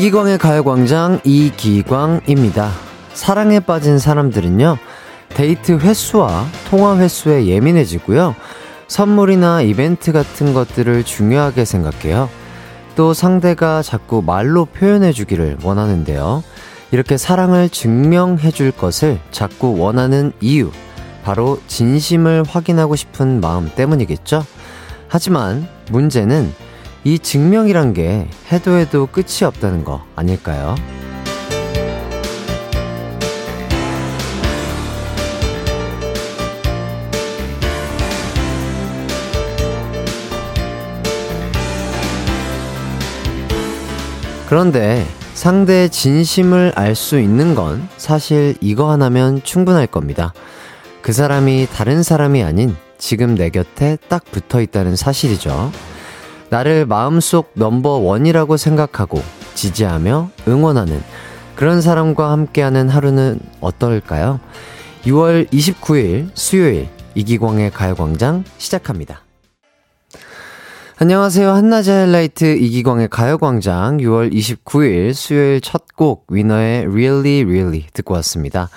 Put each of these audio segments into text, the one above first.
이기광의 가요광장 이기광입니다. 사랑에 빠진 사람들은요, 데이트 횟수와 통화 횟수에 예민해지고요, 선물이나 이벤트 같은 것들을 중요하게 생각해요. 또 상대가 자꾸 말로 표현해주기를 원하는데요. 이렇게 사랑을 증명해줄 것을 자꾸 원하는 이유, 바로 진심을 확인하고 싶은 마음 때문이겠죠? 하지만 문제는 이 증명이란 게 해도 해도 끝이 없다는 거 아닐까요? 그런데 상대의 진심을 알 수 있는 건 사실 이거 하나면 충분할 겁니다. 그 사람이 다른 사람이 아닌 지금 내 곁에 딱 붙어 있다는 사실이죠. 나를 마음속 넘버원이라고 생각하고 지지하며 응원하는 그런 사람과 함께하는 하루는 어떨까요? 6월 29일 수요일 이기광의 가요광장 시작합니다. 안녕하세요. 한낮의 하이라이트 이기광의 가요광장 6월 29일 수요일 첫 곡 위너의 Really Really 듣고 왔습니다.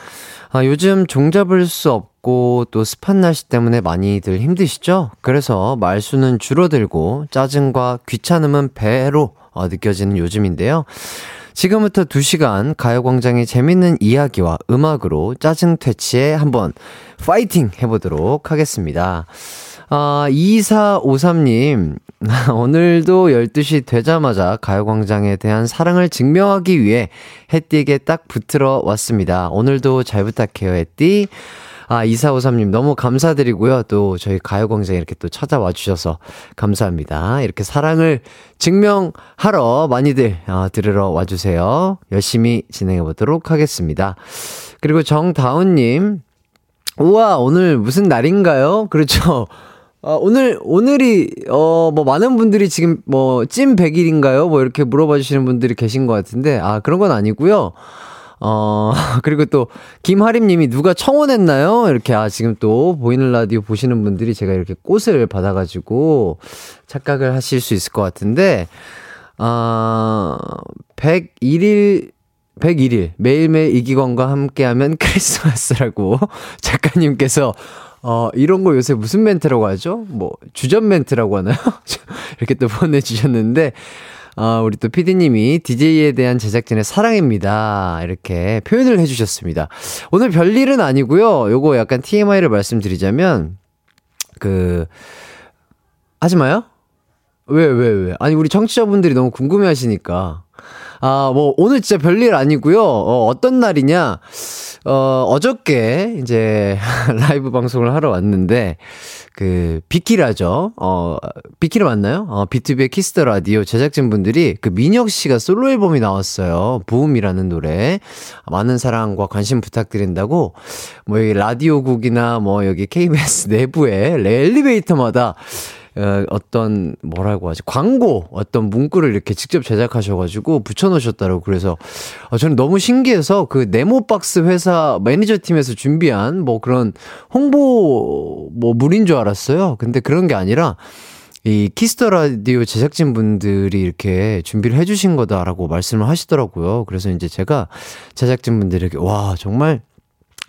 아, 요즘 종잡을 수 없고 또 습한 날씨 때문에 많이들 힘드시죠? 그래서 말수는 줄어들고 짜증과 귀찮음은 배로 어, 느껴지는 요즘인데요. 지금부터 2시간 가요광장의 재밌는 이야기와 음악으로 짜증 퇴치에 한번 파이팅 해보도록 하겠습니다. 아, 2453님, 오늘도 12시 되자마자 가요광장에 대한 사랑을 증명하기 위해 햇띠에게 딱 붙들어 왔습니다. 오늘도 잘 부탁해요, 햇띠. 아, 2453님 너무 감사드리고요. 또 저희 가요광장에 이렇게 또 찾아와 주셔서 감사합니다. 이렇게 사랑을 증명하러 많이들 어, 들으러 와주세요. 열심히 진행해 보도록 하겠습니다. 그리고 정다운님, 우와, 오늘 무슨 날인가요? 그렇죠. 어, 오늘, 오늘이, 어, 뭐, 많은 분들이 지금, 뭐, 찐 100일인가요? 뭐, 이렇게 물어봐 주시는 분들이 계신 것 같은데, 아, 그런 건 아니고요 어, 그리고 또, 김하림 님이 누가 청혼했나요? 이렇게, 아, 지금 또, 보이는 라디오 보시는 분들이 제가 이렇게 꽃을 받아가지고, 착각을 하실 수 있을 것 같은데, 아, 101일, 101일, 매일매일 이기광과 함께하면 크리스마스라고 작가님께서 어, 이런 거 요새 무슨 멘트라고 하죠? 뭐, 주전 멘트라고 하나요? 이렇게 또 보내주셨는데, 어, 우리 또 피디님이 DJ에 대한 제작진의 사랑입니다. 이렇게 표현을 해주셨습니다. 오늘 별일은 아니고요 요거 약간 TMI를 말씀드리자면, 그, 하지 마요? 왜, 왜, 왜? 아니, 우리 청취자분들이 너무 궁금해 하시니까. 아, 뭐, 오늘 진짜 별일 아니고요 어, 어떤 날이냐. 어, 어저께 이제 라이브 방송을 하러 왔는데, 그, 비키라죠. 어, 비키라 맞나요? 어, 비투비의 키스 더 라디오 제작진분들이 그 민혁 씨가 솔로 앨범이 나왔어요. 붐이라는 노래. 많은 사랑과 관심 부탁드린다고, 뭐 여기 라디오국이나 뭐 여기 KBS 내부에 엘리베이터마다 어, 어떤 뭐라고 하지 광고 어떤 문구를 이렇게 직접 제작하셔가지고 붙여놓으셨다고 그래서 어, 저는 너무 신기해서 그 네모박스 회사 매니저 팀에서 준비한 뭐 그런 홍보 뭐 물인 줄 알았어요. 근데 그런 게 아니라 이 키스 더 라디오 제작진 분들이 이렇게 준비를 해주신 거다라고 말씀을 하시더라고요. 그래서 이제 제가 제작진 분들에게 와 정말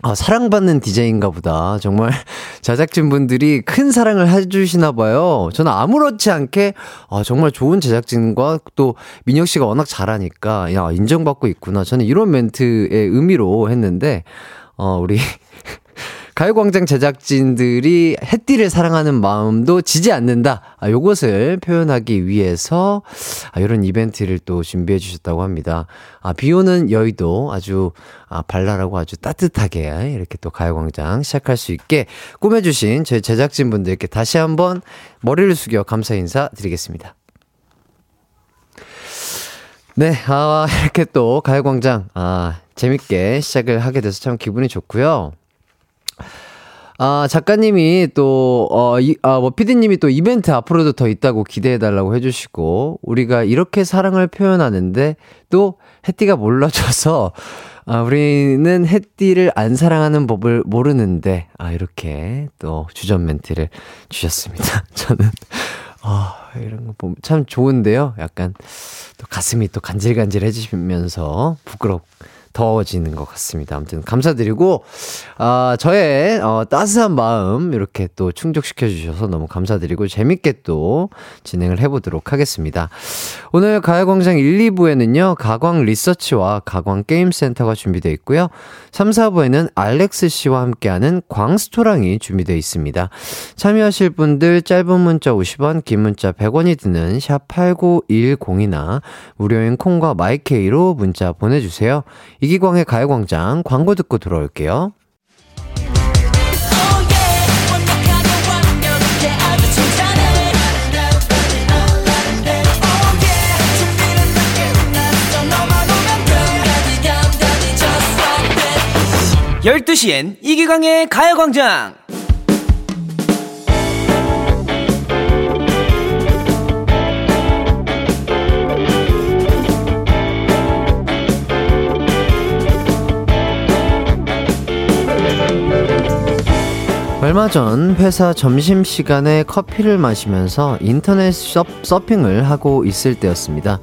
아, 사랑받는 디제이인가 보다. 정말 제작진 분들이 큰 사랑을 해주시나 봐요. 저는 아무렇지 않게, 아, 정말 좋은 제작진과 또 민혁 씨가 워낙 잘하니까, 야, 인정받고 있구나. 저는 이런 멘트의 의미로 했는데, 어, 우리 가요광장 제작진들이 햇띠를 사랑하는 마음도 지지 않는다. 아, 요것을 표현하기 위해서 아, 이런 이벤트를 또 준비해 주셨다고 합니다. 아, 비 오는 여의도 아주 아, 발랄하고 아주 따뜻하게 이렇게 또 가요광장 시작할 수 있게 꾸며주신 저희 제작진 분들께 다시 한번 머리를 숙여 감사 인사 드리겠습니다. 네, 아, 이렇게 또 가요광장, 아, 재밌게 시작을 하게 돼서 참 기분이 좋고요. 아, 작가님이 또, 어, 이, 아, 뭐, 피디님이 또 이벤트 앞으로도 더 있다고 기대해달라고 해주시고, 우리가 이렇게 사랑을 표현하는데, 또, 혜띠가 몰라줘서, 아, 우리는 혜띠를 안 사랑하는 법을 모르는데, 아, 이렇게 또 주전 멘트를 주셨습니다. 저는, 아, 이런 거 보면 참 좋은데요. 약간 또 가슴이 또 간질간질해지면서 부끄럽, 더워지는 것 같습니다. 아무튼 감사드리고, 아, 저의, 어, 따스한 마음, 이렇게 또 충족시켜 주셔서 너무 감사드리고, 재밌게 또 진행을 해보도록 하겠습니다. 오늘 가요광장 1, 2부에는요, 가광 리서치와 가광 게임센터가 준비되어 있고요. 3, 4부에는 알렉스 씨와 함께하는 광스토랑이 준비되어 있습니다. 참여하실 분들 짧은 문자 50원, 긴 문자 100원이 드는 샵 8910이나 무료인 콩과 마이케이로 문자 보내주세요. 이기광의 가요광장 광고 듣고 들어올게요. 열두 시엔 이기광의 가요광장 얼마 전 회사 점심시간에 커피를 마시면서 인터넷 서, 서핑을 하고 있을 때였습니다.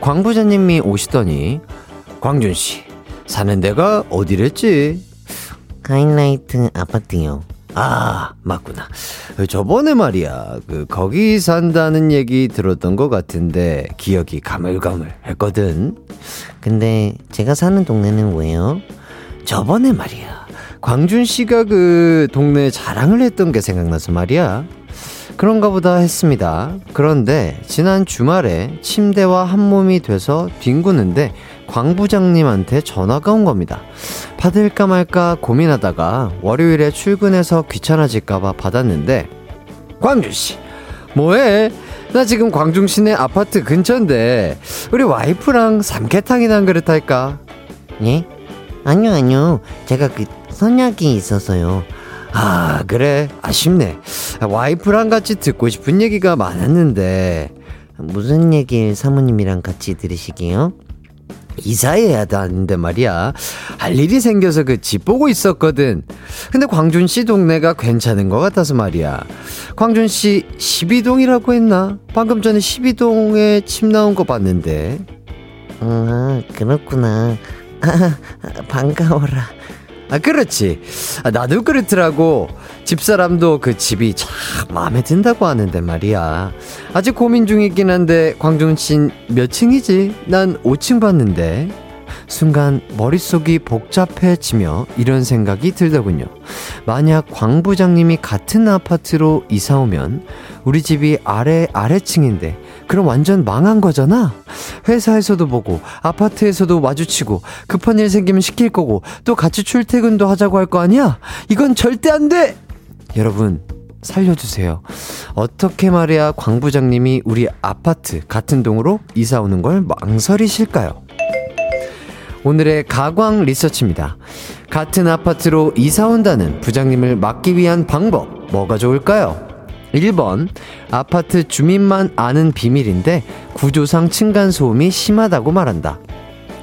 광 부자님이 오시더니, 광준씨, 사는 데가 어디랬지? 하이라이트 아파트요. 아, 맞구나. 저번에 말이야, 그, 거기 산다는 얘기 들었던 것 같은데, 기억이 가물가물 했거든. 근데 제가 사는 동네는 왜요? 저번에 말이야. 광준 씨가 그 동네 자랑을 했던 게 생각나서 말이야. 그런가 보다 했습니다. 그런데 지난 주말에 침대와 한 몸이 돼서 뒹구는데 광 부장님한테 전화가 온 겁니다. 받을까 말까 고민하다가 월요일에 출근해서 귀찮아질까봐 받았는데 광준 씨, 뭐해? 나 지금 광중 시내 아파트 근처인데 우리 와이프랑 삼계탕이나 한 그릇 할까? 예? 아니요, 아니요. 제가 그 선약이 있어서요. 아, 그래. 아쉽네. 와이프랑 같이 듣고 싶은 얘기가 많았는데. 무슨 얘기를 사모님이랑 같이 들으시게요? 이사해야 하는데 말이야. 할 일이 생겨서 그 집 보고 있었거든. 근데 광준 씨 동네가 괜찮은 것 같아서 말이야. 광준 씨 12동이라고 했나? 방금 전에 12동에 침 나온 거 봤는데. 아, 그렇구나. 아, 반가워라. 아, 그렇지. 아, 나도 그렇더라고. 집사람도 그 집이 참 마음에 든다고 하는데 말이야. 아직 고민 중이긴 한데, 광준 씨몇 층이지? 난 5층 봤는데. 순간 머릿속이 복잡해지며 이런 생각이 들더군요. 만약 광 부장님이 같은 아파트로 이사 오면 우리 집이 아래 아래층인데 그럼 완전 망한 거잖아. 회사에서도 보고 아파트에서도 마주치고 급한 일 생기면 시킬 거고 또 같이 출퇴근도 하자고 할 거 아니야? 이건 절대 안 돼. 여러분 살려주세요. 어떻게 말해야 광 부장님이 우리 아파트 같은 동으로 이사 오는 걸 망설이실까요? 오늘의 가광 리서치입니다. 같은 아파트로 이사 온다는 부장님을 막기 위한 방법, 뭐가 좋을까요? 1번, 아파트 주민만 아는 비밀인데 구조상 층간소음이 심하다고 말한다.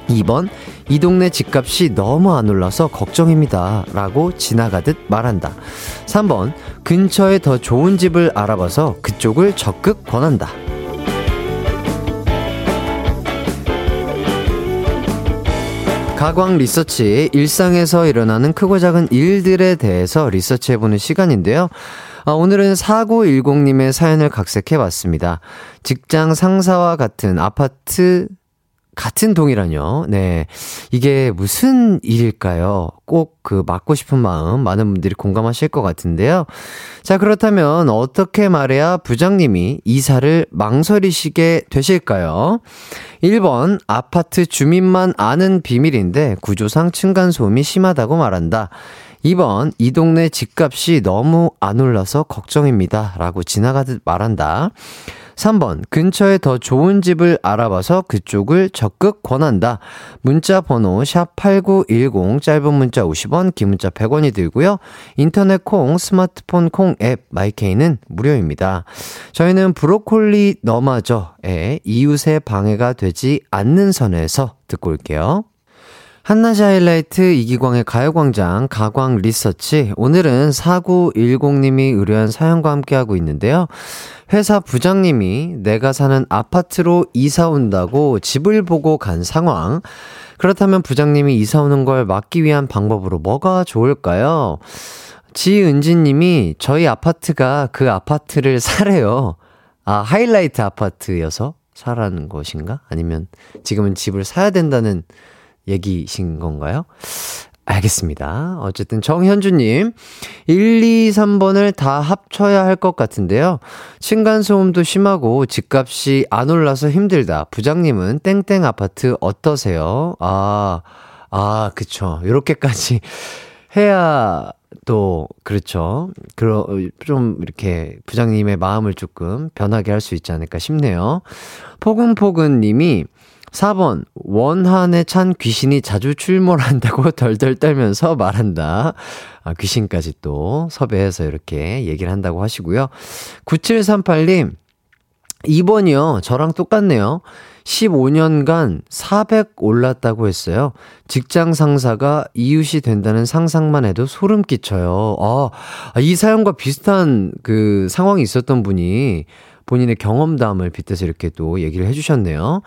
2번, 이 동네 집값이 너무 안 올라서 걱정입니다. 라고 지나가듯 말한다. 3번, 근처에 더 좋은 집을 알아봐서 그쪽을 적극 권한다. 가광 리서치, 일상에서 일어나는 크고 작은 일들에 대해서 리서치해보는 시간인데요. 아, 오늘은 4910님의 사연을 각색해봤습니다. 직장 상사와 같은 아파트 같은 동이라뇨. 네. 이게 무슨 일일까요? 꼭그 맡고 싶은 마음 많은 분들이 공감하실 것 같은데요. 자, 그렇다면 어떻게 말해야 부장님이 이사를 망설이시게 되실까요? 1번, 아파트 주민만 아는 비밀인데 구조상 층간소음이 심하다고 말한다. 2번, 이 동네 집값이 너무 안 올라서 걱정입니다. 라고 지나가듯 말한다. 3번, 근처에 더 좋은 집을 알아봐서 그쪽을 적극 권한다. 문자 번호 샵8910, 짧은 문자 50원, 긴 문자 100원이 들고요. 인터넷 콩, 스마트폰 콩 앱, 마이케이는 무료입니다. 저희는 브로콜리 너마저의 이웃의 방해가 되지 않는 선에서 듣고 올게요. 한낮의 하이라이트 이기광의 가요광장 가광 리서치. 오늘은 4910님이 의뢰한 사연과 함께하고 있는데요. 회사 부장님이 내가 사는 아파트로 이사 온다고 집을 보고 간 상황. 그렇다면 부장님이 이사 오는 걸 막기 위한 방법으로 뭐가 좋을까요? 지은진 님이 저희 아파트가 그 아파트를 사래요. 아, 하이라이트 아파트여서 사라는 것인가? 아니면 지금은 집을 사야 된다는 얘기신 건가요? 알겠습니다. 어쨌든 정현주님, 1, 2, 3번을 다 합쳐야 할 것 같은데요. 층간소음도 심하고 집값이 안 올라서 힘들다. 부장님은 땡땡 아파트 어떠세요? 아, 아, 그쵸. 요렇게까지 해야 또, 그렇죠. 그러, 좀 이렇게 부장님의 마음을 조금 변하게 할 수 있지 않을까 싶네요. 포근포근 님이 4번, 원한에 찬 귀신이 자주 출몰한다고 덜덜 떨면서 말한다. 아, 귀신까지 또 섭외해서 이렇게 얘기를 한다고 하시고요. 9738님, 2번이요. 저랑 똑같네요. 15년간 400 올랐다고 했어요. 직장 상사가 이웃이 된다는 상상만 해도 소름 끼쳐요. 아, 이 사연과 비슷한 그 상황이 있었던 분이 본인의 경험담을 빗대서 이렇게 또 얘기를 해주셨네요.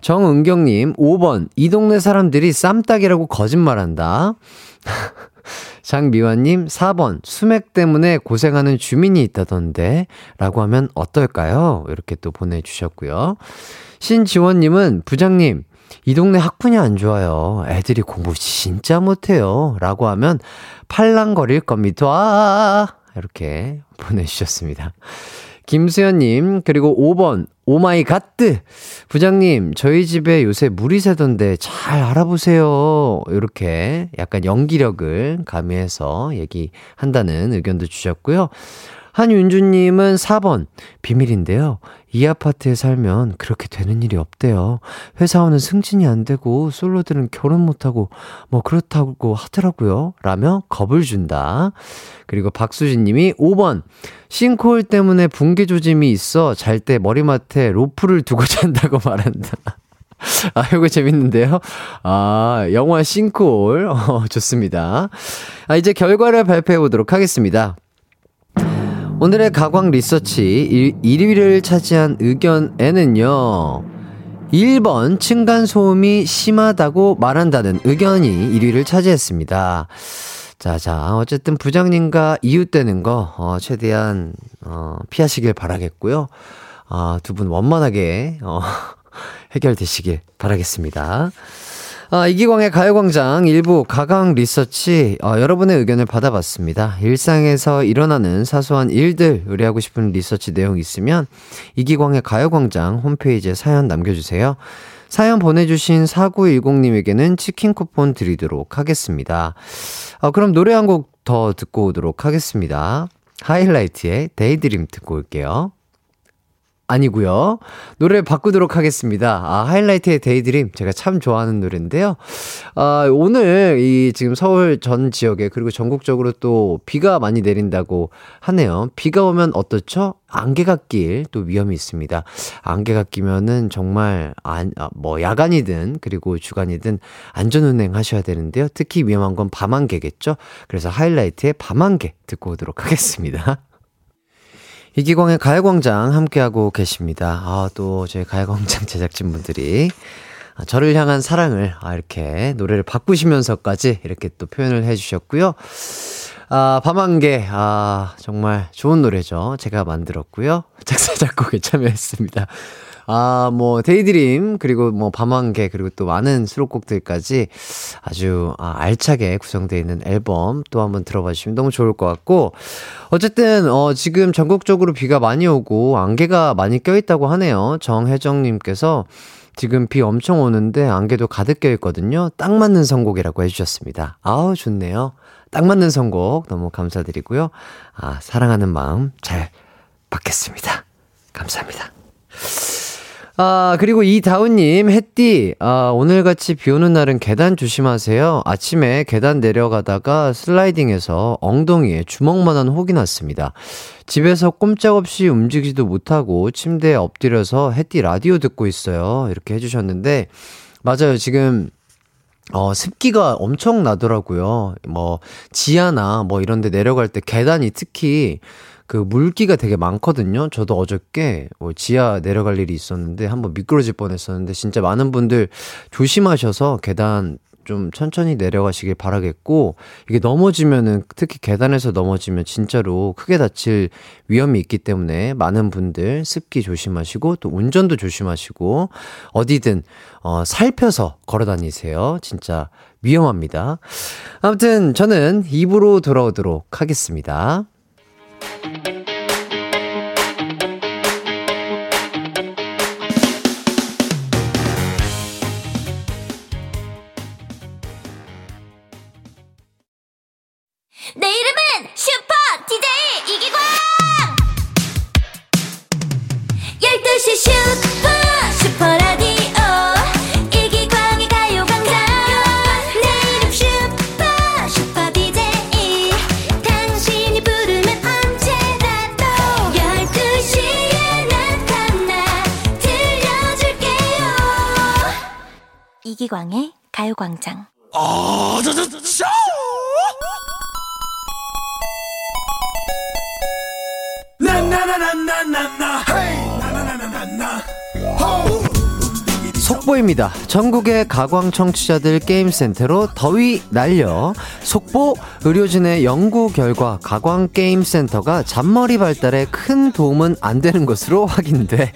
정은경님, 5번. 이 동네 사람들이 쌈딱이라고 거짓말한다. 장미화님, 4번. 수맥 때문에 고생하는 주민이 있다던데. 라고 하면 어떨까요? 이렇게 또 보내주셨고요. 신지원님은, 부장님, 이 동네 학군이 안 좋아요. 애들이 공부 진짜 못해요. 라고 하면 팔랑거릴 겁니다. 이렇게 보내주셨습니다. 김수현님, 그리고 5번, Oh my god! 부장님, 저희 집에 요새 물이 새던데 잘 알아보세요. 이렇게 약간 연기력을 가미해서 얘기한다는 의견도 주셨고요. 한윤주님은 4번, 비밀인데요. 이 아파트에 살면 그렇게 되는 일이 없대요. 회사원은 승진이 안 되고, 솔로들은 결혼 못하고, 뭐 그렇다고 하더라고요. 라며 겁을 준다. 그리고 박수진님이 5번, 싱크홀 때문에 붕괴 조짐이 있어 잘 때 머리맡에 로프를 두고 잔다고 말한다. 아, 이거 재밌는데요? 아, 영화 싱크홀. 어, 좋습니다. 아, 이제 결과를 발표해 보도록 하겠습니다. 오늘의 가광 리서치 1위를 차지한 의견에는요. 1번 층간소음이 심하다고 말한다는 의견이 1위를 차지했습니다. 자, 자, 어쨌든 부장님과 이웃되는 거, 어, 최대한, 어, 피하시길 바라겠고요. 어, 두분 원만하게, 어, 해결되시길 바라겠습니다. 아, 이기광의 가요광장 일부 가광 리서치 어, 여러분의 의견을 받아봤습니다. 일상에서 일어나는 사소한 일들 의뢰하고 싶은 리서치 내용 있으면 이기광의 가요광장 홈페이지에 사연 남겨주세요. 사연 보내주신 4910님에게는 치킨 쿠폰 드리도록 하겠습니다. 어, 그럼 노래 한 곡 더 듣고 오도록 하겠습니다. 하이라이트의 Daydream 듣고 올게요. 아니고요. 노래 바꾸도록 하겠습니다. 아, 하이라이트의 Daydream 제가 참 좋아하는 노래인데요. 아, 오늘 이 지금 서울 전 지역에 그리고 전국적으로 또 비가 많이 내린다고 하네요. 비가 오면 어떻죠? 안개가 낄 또 위험이 있습니다. 안개가 끼면은 정말 안, 아, 뭐 야간이든 그리고 주간이든 안전 운행 하셔야 되는데요. 특히 위험한 건 밤안개겠죠. 그래서 하이라이트의 밤안개 듣고 오도록 하겠습니다. 이기광의 가요광장 함께하고 계십니다. 아, 또 저희 가요광장 제작진분들이 저를 향한 사랑을 아, 이렇게 노래를 바꾸시면서까지 이렇게 또 표현을 해주셨고요. 아, 밤안개, 아, 정말 좋은 노래죠. 제가 만들었고요. 작사, 작곡에 참여했습니다. 아, 뭐, Daydream, 그리고 뭐, 밤안개, 그리고 또 많은 수록곡들까지 아주 아, 알차게 구성되어 있는 앨범 또 한번 들어봐 주시면 너무 좋을 것 같고, 어쨌든, 어, 지금 전국적으로 비가 많이 오고, 안개가 많이 껴있다고 하네요. 정혜정님께서 지금 비 엄청 오는데 안개도 가득 껴있거든요. 딱 맞는 선곡이라고 해주셨습니다. 아우, 좋네요. 딱 맞는 선곡 너무 감사드리고요. 아, 사랑하는 마음 잘 받겠습니다. 감사합니다. 아, 그리고 이다운님, 햇띠, 아, 오늘같이 비 오는 날은 계단 조심하세요. 아침에 계단 내려가다가 슬라이딩해서 엉덩이에 주먹만한 혹이 났습니다. 집에서 꼼짝없이 움직이지도 못하고 침대에 엎드려서 햇띠 라디오 듣고 있어요. 이렇게 해주셨는데, 맞아요. 지금 어, 습기가 엄청 나더라고요. 뭐, 지하나 뭐 이런 데 내려갈 때 계단이 특히 그 물기가 되게 많거든요. 저도 어저께 뭐 지하 내려갈 일이 있었는데 한번 미끄러질 뻔 했었는데 진짜 많은 분들 조심하셔서 계단 좀 천천히 내려가시길 바라겠고, 이게 넘어지면은, 특히 계단에서 넘어지면 진짜로 크게 다칠 위험이 있기 때문에 많은 분들 습기 조심하시고, 또 운전도 조심하시고, 어디든, 어, 살펴서 걸어 다니세요. 진짜 위험합니다. 아무튼 저는 입으로 돌아오도록 하겠습니다. 내 이름은 슈퍼 DJ 이기광! 12시 슈 이기광의 가요광장 속보입니다. 전국의 가광 청취자들 게임센터로 더위 날려 속보 의료진의 연구 결과 가광 게임센터가 잔머리 발달에 큰 도움은 안 되는 것으로 확인돼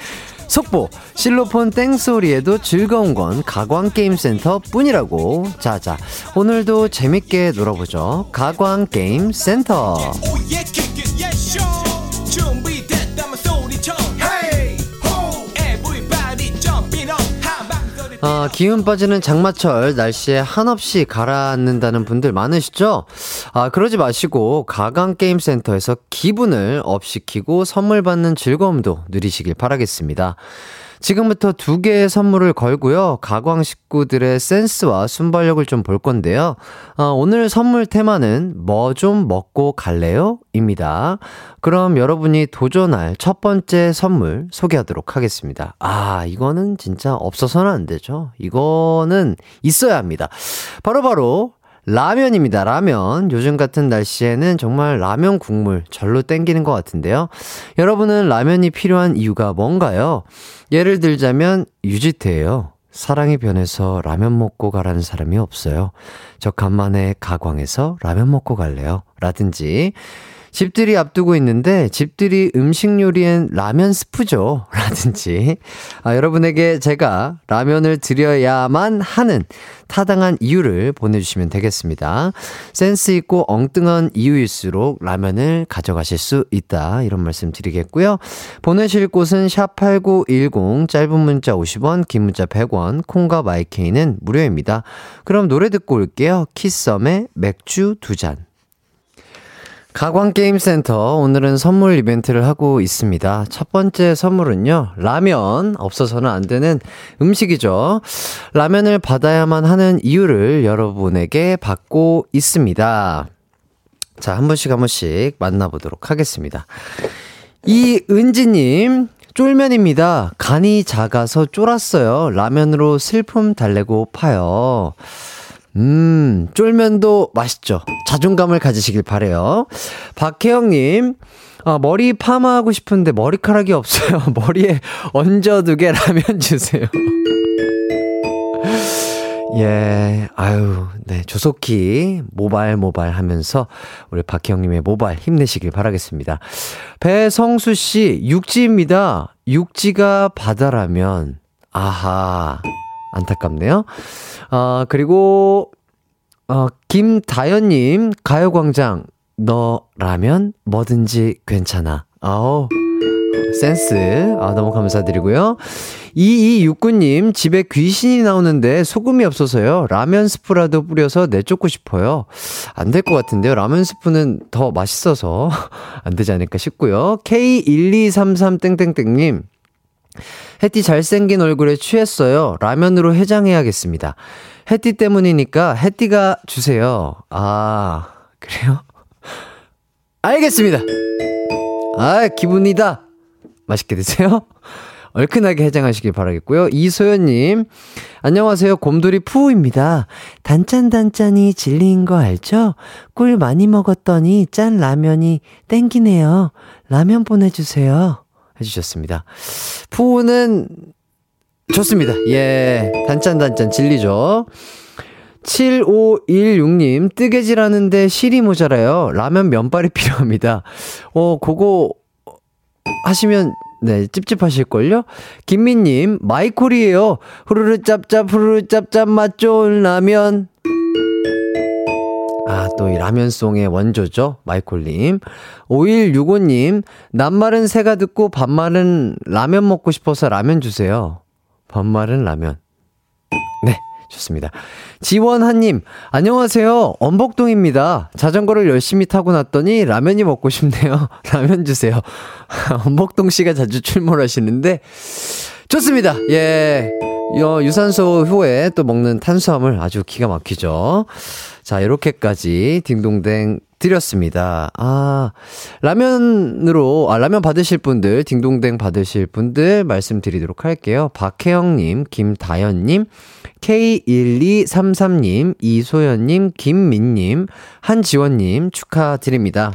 속보. 실로폰 땡소리에도 즐거운 건 가광 게임센터 뿐이라고. 자자 오늘도 재밌게 놀아보죠. 가광 게임센터. 오예 kick it yes show 준비됐다면 소리쳐 Hey ho everybody jumping up 한방거리 아, 기운 빠지는 장마철 날씨에 한없이 가라앉는다는 분들 많으시죠? 아, 그러지 마시고 가강게임센터에서 기분을 업시키고 선물 받는 즐거움도 누리시길 바라겠습니다. 지금부터 두 개의 선물을 걸고요. 가광 식구들의 센스와 순발력을 좀 볼 건데요. 아, 오늘 선물 테마는 뭐 좀 먹고 갈래요? 입니다. 그럼 여러분이 도전할 첫 번째 선물 소개하도록 하겠습니다. 아, 이거는 진짜 없어서는 안 되죠. 이거는 있어야 합니다. 바로바로 라면입니다. 라면. 요즘 같은 날씨에는 정말 라면 국물 절로 땡기는 것 같은데요. 여러분은 라면이 필요한 이유가 뭔가요? 예를 들자면 유지태예요. 사랑이 변해서 라면 먹고 가라는 사람이 없어요. 저 간만에 가광에서 라면 먹고 갈래요. 라든지 집들이 앞두고 있는데 집들이 음식 요리엔 라면 스프죠. 라든지 아, 여러분에게 제가 라면을 드려야만 하는 타당한 이유를 보내주시면 되겠습니다. 센스 있고 엉뚱한 이유일수록 라면을 가져가실 수 있다. 이런 말씀 드리겠고요. 보내실 곳은 샵8910 짧은 문자 50원 긴 문자 100원 콩과 마이케이는 무료입니다. 그럼 노래 듣고 올게요. 키썸의 맥주 두 잔. 가광게임센터 오늘은 선물 이벤트를 하고 있습니다. 첫 번째 선물은요, 라면. 없어서는 안 되는 음식이죠. 라면을 받아야만 하는 이유를 여러분에게 받고 있습니다. 자, 한 번씩 한 번씩 만나보도록 하겠습니다. 이은지님, 쫄면입니다. 간이 작아서 쫄았어요. 라면으로 슬픔 달래고 파요. 음, 쫄면도 맛있죠. 자존감을 가지시길 바래요. 박혜영님, 아, 머리 파마하고 싶은데 머리카락이 없어요. 머리에 얹어두게 라면 주세요. 예, 아유, 네, 조속히 모발 모발 하면서 우리 박혜영님의 모발 힘내시길 바라겠습니다. 배성수 씨, 육지입니다. 육지가 바다라면, 아하, 안타깝네요. 아, 그리고, 어, 김다연님, 가요광장, 너라면 뭐든지 괜찮아. 아우, 센스. 아, 너무 감사드리고요. 2269님, 집에 귀신이 나오는데 소금이 없어서요. 라면 스프라도 뿌려서 내쫓고 싶어요. 안 될 것 같은데요. 라면 스프는 더 맛있어서 안 되지 않을까 싶고요. K1233땡땡땡님, 해띠 잘생긴 얼굴에 취했어요. 라면으로 해장해야겠습니다. 해띠 때문이니까 해띠가 주세요. 아, 그래요? 알겠습니다. 아, 기분이다. 맛있게 드세요. 얼큰하게 해장하시길 바라겠고요. 이소연님, 안녕하세요. 곰돌이 푸우입니다. 단짠단짠이 진리인 거 알죠? 꿀 많이 먹었더니 짠 라면이 땡기네요. 라면 보내주세요. 해주셨습니다. 푸우는 좋습니다. 예. 단짠단짠 진리죠. 7516님, 뜨개질 하는데 실이 모자라요. 라면 면발이 필요합니다. 어, 그거 하시면, 네, 찝찝하실걸요? 김민님, 마이콜이에요. 후루루 짭짭, 후루루 짭짭 맛 좋은 라면. 아, 또 이 라면송의 원조죠. 마이콜님. 5165님, 낱말은 새가 듣고 반말은 라면 먹고 싶어서 라면 주세요. 반말은 라면. 네. 좋습니다. 지원하님, 안녕하세요. 엄복동입니다. 자전거를 열심히 타고 났더니 라면이 먹고 싶네요. 라면 주세요. 엄복동 씨가 자주 출몰하시는데, 좋습니다. 예. 어, 유산소 후에 또 먹는 탄수화물 아주 기가 막히죠. 자, 이렇게까지 딩동댕 드렸습니다. 아, 라면으로, 아, 라면 받으실 분들, 딩동댕 받으실 분들 말씀드리도록 할게요. 박혜영님, 김다연님, K1233님, 이소연님, 김민님, 한지원님 축하드립니다.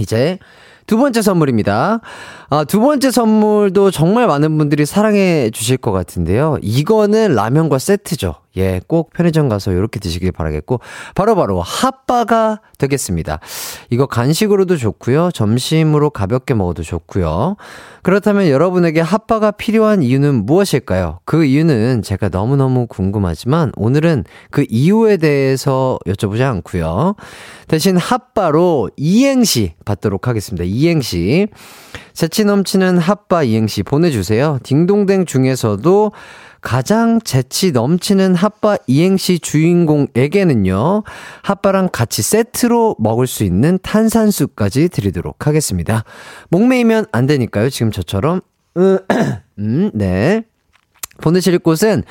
이제 두 번째 선물입니다. 아, 두 번째 선물도 정말 많은 분들이 사랑해 주실 것 같은데요. 이거는 라면과 세트죠. 예, 꼭 편의점 가서 이렇게 드시길 바라겠고, 바로바로 바로 핫바가 되겠습니다. 이거 간식으로도 좋고요. 점심으로 가볍게 먹어도 좋고요. 그렇다면 여러분에게 핫바가 필요한 이유는 무엇일까요? 그 이유는 제가 너무너무 궁금하지만 오늘은 그 이유에 대해서 여쭤보지 않고요. 대신 핫바로 이행시 받도록 하겠습니다. 이행시. 재치 넘치는 핫바 이행시 보내주세요. 딩동댕 중에서도 가장 재치 넘치는 핫바 이행시 주인공에게는요, 핫바랑 같이 세트로 먹을 수 있는 탄산수까지 드리도록 하겠습니다. 목매이면 안 되니까요, 지금 저처럼. 음, 네. 보내실 곳은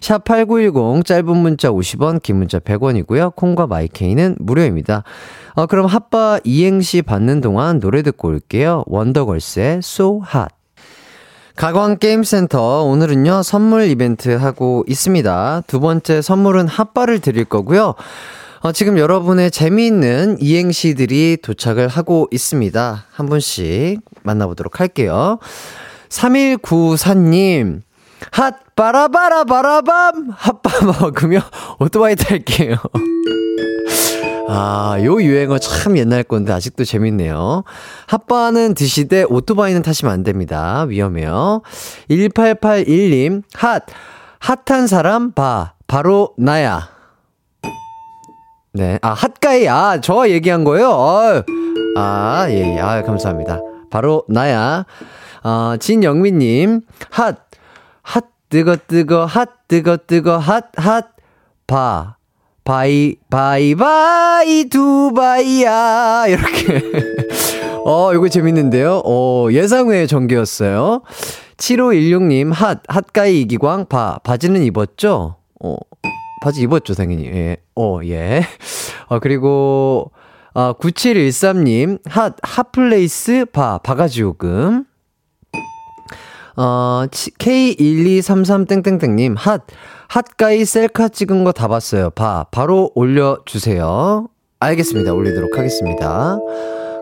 샵8910 짧은 문자 50원 긴 문자 100원이고요. 콩과 마이케이는 무료입니다. 어, 그럼 핫바 이행시 받는 동안 노래 듣고 올게요. 원더걸스의 So Hot. 가광게임센터 오늘은요 선물 이벤트 하고 있습니다. 두 번째 선물은 핫바를 드릴 거고요. 어, 지금 여러분의 재미있는 이행시들이 도착을 하고 있습니다. 한 분씩 만나보도록 할게요. 3194님, 핫, 바라바라, 바라밤! 핫바 먹으며 오토바이 탈게요. 아, 요 유행어 참 옛날 건데 아직도 재밌네요. 핫바는 드시되 오토바이는 타시면 안 됩니다. 위험해요. 1881님, 핫, 핫한 사람 봐. 바로 나야. 네. 아, 핫가이. 아, 저 얘기한 거예요? 어 아, 예, 예. 아, 감사합니다. 바로 나야. 어, 진영민님, 핫, 핫, 뜨거, 뜨거, 핫, 뜨거, 뜨거, 핫, 핫, 봐. 바이, 바이, 바이, 두바이야. 이렇게. 어, 이거 재밌는데요? 어, 예상외의 전개였어요. 7516님, 핫, hot guy 이기광, 바, 바지는 입었죠? 어, 바지 입었죠, 당연히. 예, 어, 예. 어, 그리고, 아, 9713님, 핫, hot place, 바, 바가지 요금. 어, K1233땡땡땡님, 핫, hot guy 셀카 찍은 거 다 봤어요. 바, 바로 올려주세요. 알겠습니다. 올리도록 하겠습니다.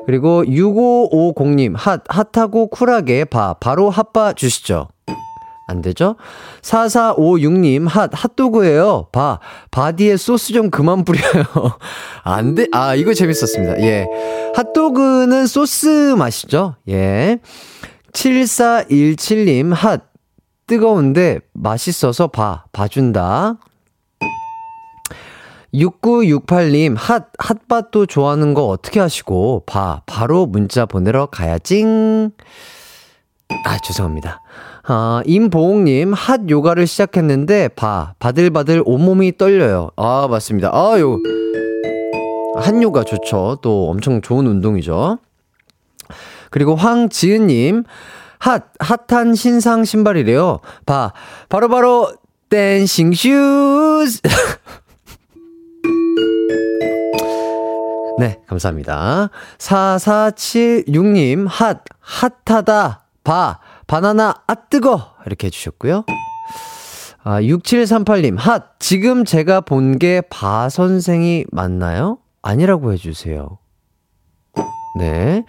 그리고 6550님, 핫, 핫하고 쿨하게 바, 바로 핫바 주시죠. 안 되죠? 4456님, 핫, 핫도그예요 바, 바디에 소스 좀 그만 뿌려요. 안 돼, 아, 이거 재밌었습니다. 예. 핫도그는 소스 맛이죠? 예. 7417님, 핫, 뜨거운데 맛있어서 봐, 봐준다. 6968님, 핫, 핫밭도 좋아하는 거 어떻게 하시고, 봐, 바로 문자 보내러 가야지. 아, 죄송합니다. 아, 임보홍님, 핫 요가를 시작했는데, 봐, 바들바들 온몸이 떨려요. 아, 맞습니다. 아유. 핫 요가 좋죠. 또 엄청 좋은 운동이죠. 그리고 황지은님, 핫, 핫한 신상 신발이래요. 봐, 바로바로, 바로 dancing shoes! 네, 감사합니다. 4476님, 핫, 핫하다, 봐, 바나나, 아, 뜨거! 이렇게 해주셨고요. 아, 6738님, 핫! 지금 제가 본 게 바 선생이 맞나요? 아니라고 해주세요. 네.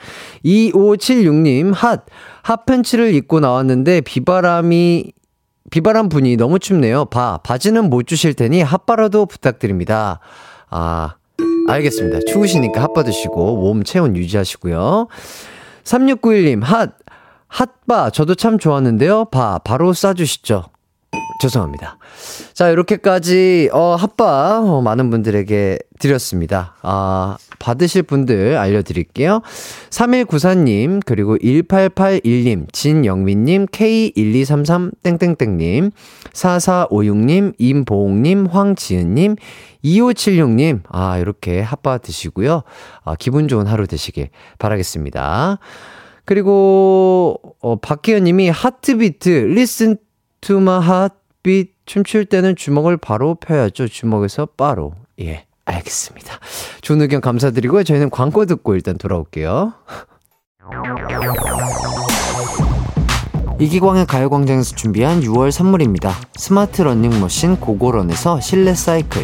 2576님, 핫! 핫팬츠를 입고 나왔는데 비바람이, 비바람 분이 너무 춥네요. 바, 바지는 못 주실 테니 핫바라도 부탁드립니다. 아, 알겠습니다. 추우시니까 핫바 드시고 몸 체온 유지하시고요. 3691님, 핫! 핫바, 저도 참 좋았는데요. 바, 바로 싸주시죠. 죄송합니다. 자, 이렇게까지, 어, 핫바, 어, 많은 분들에게 드렸습니다. 아, 받으실 분들 알려드릴게요. 3194님, 그리고 1881님, 진영민님, K1233땡땡땡님, 4456님, 임보홍님, 황지은님, 2576님, 아, 이렇게 핫바 드시고요. 아, 기분 좋은 하루 되시길 바라겠습니다. 그리고, 어, 박혜연 님이 하트비트, listen to my heartbeat. 춤출 때는 주먹을 바로 펴야죠. 주먹에서 바로. 예, 알겠습니다. 좋은 의견 감사드리고요. 저희는 광고 듣고 일단 돌아올게요. 이기광의 가요광장에서 준비한 6월 선물입니다. 스마트 러닝머신 고고런에서 실내 사이클,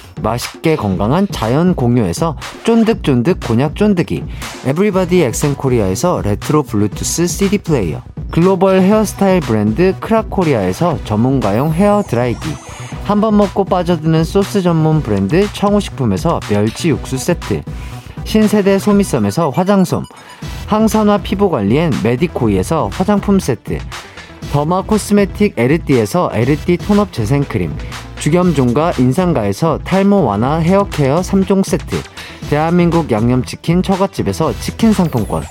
맛있게 건강한 자연 공유에서 쫀득쫀득 곤약 쫀득이, 에브리바디 엑센코리아에서 레트로 블루투스 CD 플레이어, 글로벌 헤어스타일 브랜드 크라코리아에서 전문가용 헤어 드라이기, 한 번 먹고 빠져드는 소스 전문 브랜드 청우식품에서 멸치 육수 세트, 신세대 소미섬에서 화장솜, 항산화 피부관리엔 메디코이에서 화장품 세트, 더마 코스메틱 에르띠에서 에르띠 톤업 재생크림, 주겸종과 인상가에서 탈모 완화 헤어케어 3종 세트, 대한민국 양념치킨 처갓집에서 치킨 상품권,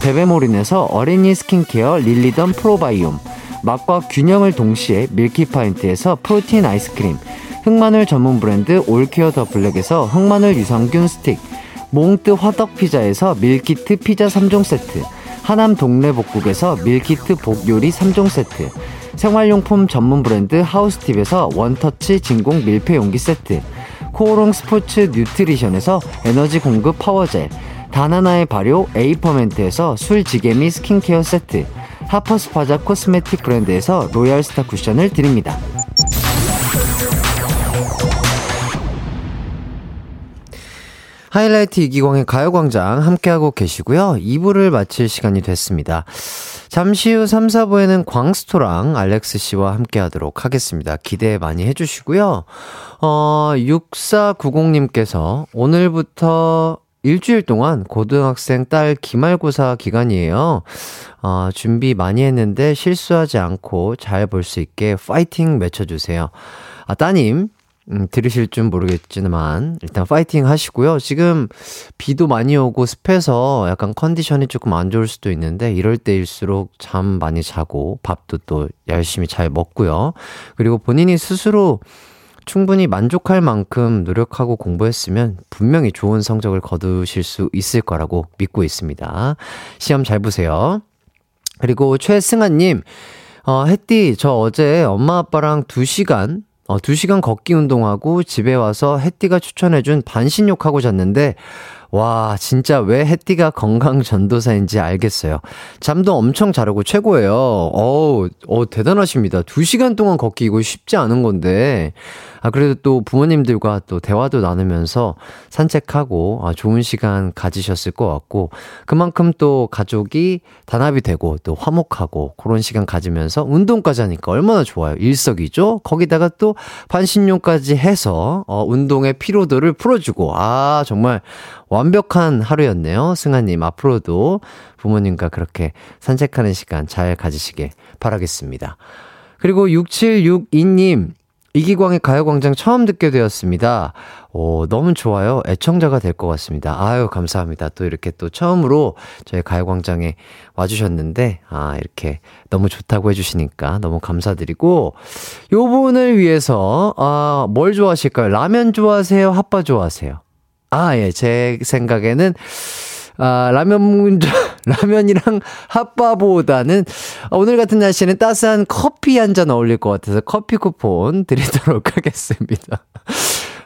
베베모린에서 어린이 스킨케어 릴리던 프로바이옴, 맛과 균형을 동시에 밀키파인트에서 프로틴 아이스크림, 흑마늘 전문 브랜드 올케어 더 블랙에서 흑마늘 유산균 스틱, 몽뜨 화덕 피자에서 밀키트 피자 3종 세트, 하남 동네 복국에서 밀키트 복요리 3종 세트, 생활용품 전문 브랜드 하우스팁에서 원터치 진공 밀폐 용기 세트, 코오롱 스포츠 뉴트리션에서 에너지 공급 파워젤, 다나나의 발효 에이퍼멘트에서 술지개미 스킨케어 세트, 하퍼스파자 코스메틱 브랜드에서 로얄스타 쿠션을 드립니다. 하이라이트 이기광의 가요광장 함께하고 계시고요. 2부를 마칠 시간이 됐습니다. 잠시 후 3, 4부에는 광스토랑 알렉스 씨와 함께 하도록 하겠습니다. 기대 많이 해주시고요. 어, 6490님께서 오늘부터 일주일 동안 고등학생 딸 기말고사 기간이에요. 어, 준비 많이 했는데 실수하지 않고 잘 볼 수 있게 파이팅 외쳐주세요. 아, 따님, 음, 들으실 줄 모르겠지만 일단 파이팅 하시고요. 지금 비도 많이 오고 습해서 약간 컨디션이 조금 안 좋을 수도 있는데 이럴 때일수록 잠 많이 자고 밥도 또 열심히 잘 먹고요. 그리고 본인이 스스로 충분히 만족할 만큼 노력하고 공부했으면 분명히 좋은 성적을 거두실 수 있을 거라고 믿고 있습니다. 시험 잘 보세요. 그리고 최승아님, 어, 햇띠, 저 어제 엄마 아빠랑 2시간 어, 2시간 걷기 운동하고 집에 와서 햇띠가 추천해준 반신욕하고 잤는데, 와, 진짜 왜 햇띠가 건강 전도사인지 알겠어요. 잠도 엄청 잘하고 최고예요. 어우, 어, 대단하십니다. 2시간 동안 걷기 이거 쉽지 않은 건데, 아, 그래도 또 부모님들과 또 대화도 나누면서 산책하고, 아, 좋은 시간 가지셨을 것 같고, 그만큼 또 가족이 단합이 되고, 또 화목하고, 그런 시간 가지면서 운동까지 하니까 얼마나 좋아요. 일석이조? 거기다가 또 반신욕까지 해서, 어, 운동의 피로도를 풀어주고, 아, 정말 완벽한 하루였네요. 승아님, 앞으로도 부모님과 그렇게 산책하는 시간 잘 가지시길 바라겠습니다. 그리고 6762님, 이기광의 가요광장 처음 듣게 되었습니다. 오, 너무 좋아요. 애청자가 될 것 같습니다. 아유, 감사합니다. 또 이렇게 또 처음으로 저희 가요광장에 와주셨는데, 아, 이렇게 너무 좋다고 해주시니까 너무 감사드리고, 요 분을 위해서, 아, 뭘 좋아하실까요? 라면 좋아하세요? 핫바 좋아하세요? 아, 예, 제 생각에는, 아, 라면, 라면이랑 핫바보다는 오늘 같은 날씨는 따스한 커피 한 잔 어울릴 것 같아서 커피 쿠폰 드리도록 하겠습니다.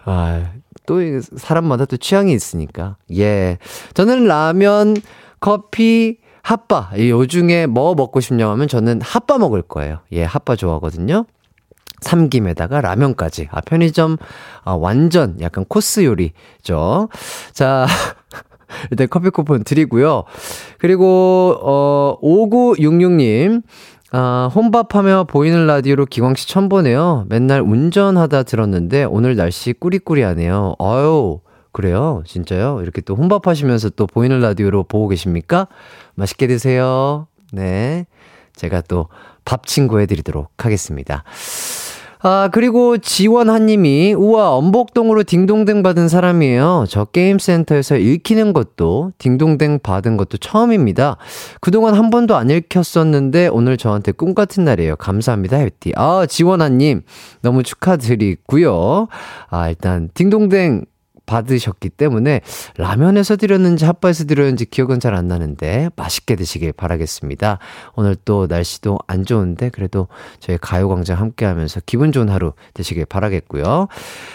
아, 또 사람마다 또 취향이 있으니까. 예. 저는 라면, 커피, 핫바. 요 중에 뭐 먹고 싶냐고 하면 저는 핫바 먹을 거예요. 예, 핫바 좋아하거든요. 삼김에다가 라면까지. 아, 편의점, 아, 완전 약간 코스 요리죠. 자. 일단 커피 쿠폰 드리고요. 그리고, 어, 5966님. 아, 혼밥하며 보이는 라디오로 기광 씨 처음 보네요. 맨날 운전하다 들었는데 오늘 날씨 꾸리꾸리하네요. 아유, 그래요? 진짜요? 이렇게 또 혼밥하시면서 또 보이는 라디오로 보고 계십니까? 맛있게 드세요. 네. 제가 또 밥 친구 해드리도록 하겠습니다. 아, 그리고 지원한 님이, 우와, 엄복동으로 딩동댕 받은 사람이에요. 저 게임센터에서 읽히는 것도, 딩동댕 받은 것도 처음입니다. 그동안 한 번도 안 읽혔었는데, 오늘 저한테 꿈 같은 날이에요. 감사합니다, 해티. 아, 지원한 님, 너무 축하드리고요. 아, 일단, 딩동댕 받으셨기 때문에 라면에서 드렸는지 핫바에서 드렸는지 기억은 잘 안 나는데 맛있게 드시길 바라겠습니다. 오늘 또 날씨도 안 좋은데 그래도 저희 가요광장 함께 하면서 기분 좋은 하루 되시길 바라겠고요.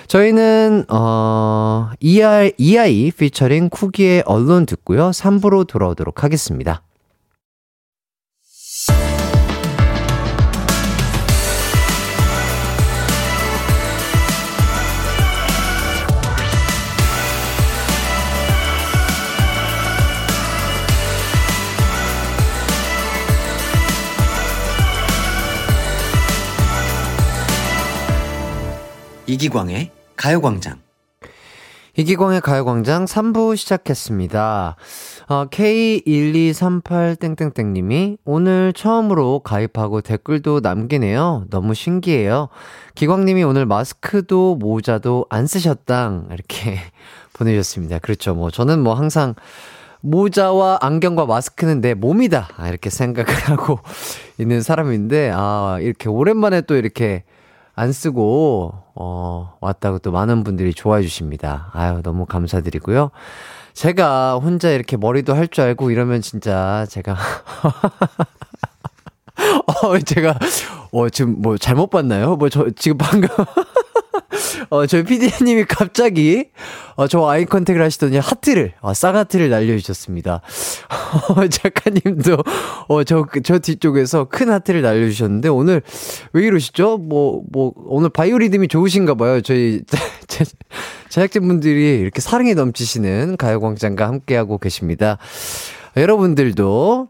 저희는 어 ER, EI 피처링 쿠기의 언론 듣고요. 3부로 돌아오도록 하겠습니다. 이기광의 가요광장. 이기광의 가요광장 3부 시작했습니다. 어, K1238땡땡땡님이 오늘 처음으로 가입하고 댓글도 남기네요. 너무 신기해요. 기광님이 오늘 마스크도 모자도 안 쓰셨당. 이렇게 보내주셨습니다. 그렇죠. 뭐, 저는 뭐 항상 모자와 안경과 마스크는 내 몸이다. 아, 이렇게 생각을 하고 있는 사람인데, 아, 이렇게 오랜만에 또 이렇게 안 쓰고, 어, 왔다고 또 많은 분들이 좋아해 주십니다. 아유, 너무 감사드리고요. 제가 혼자 이렇게 머리도 할 줄 알고 이러면 진짜 제가, 어, 제가, 어, 지금 뭐 잘못 봤나요? 뭐 저, 지금 방금, 어, 저희 PD님이 갑자기, 어, 저 아이 컨택을 하시더니 하트를, 어, 쌍하트를 날려주셨습니다. 어, 작가님도, 어, 저, 저 뒤쪽에서 큰 하트를 날려주셨는데, 오늘 왜 이러시죠? 뭐, 뭐, 오늘 바이오리듬이 좋으신가 봐요. 저희, 제, 제작진분들이 이렇게 사랑이 넘치시는 가요광장과 함께하고 계십니다. 여러분들도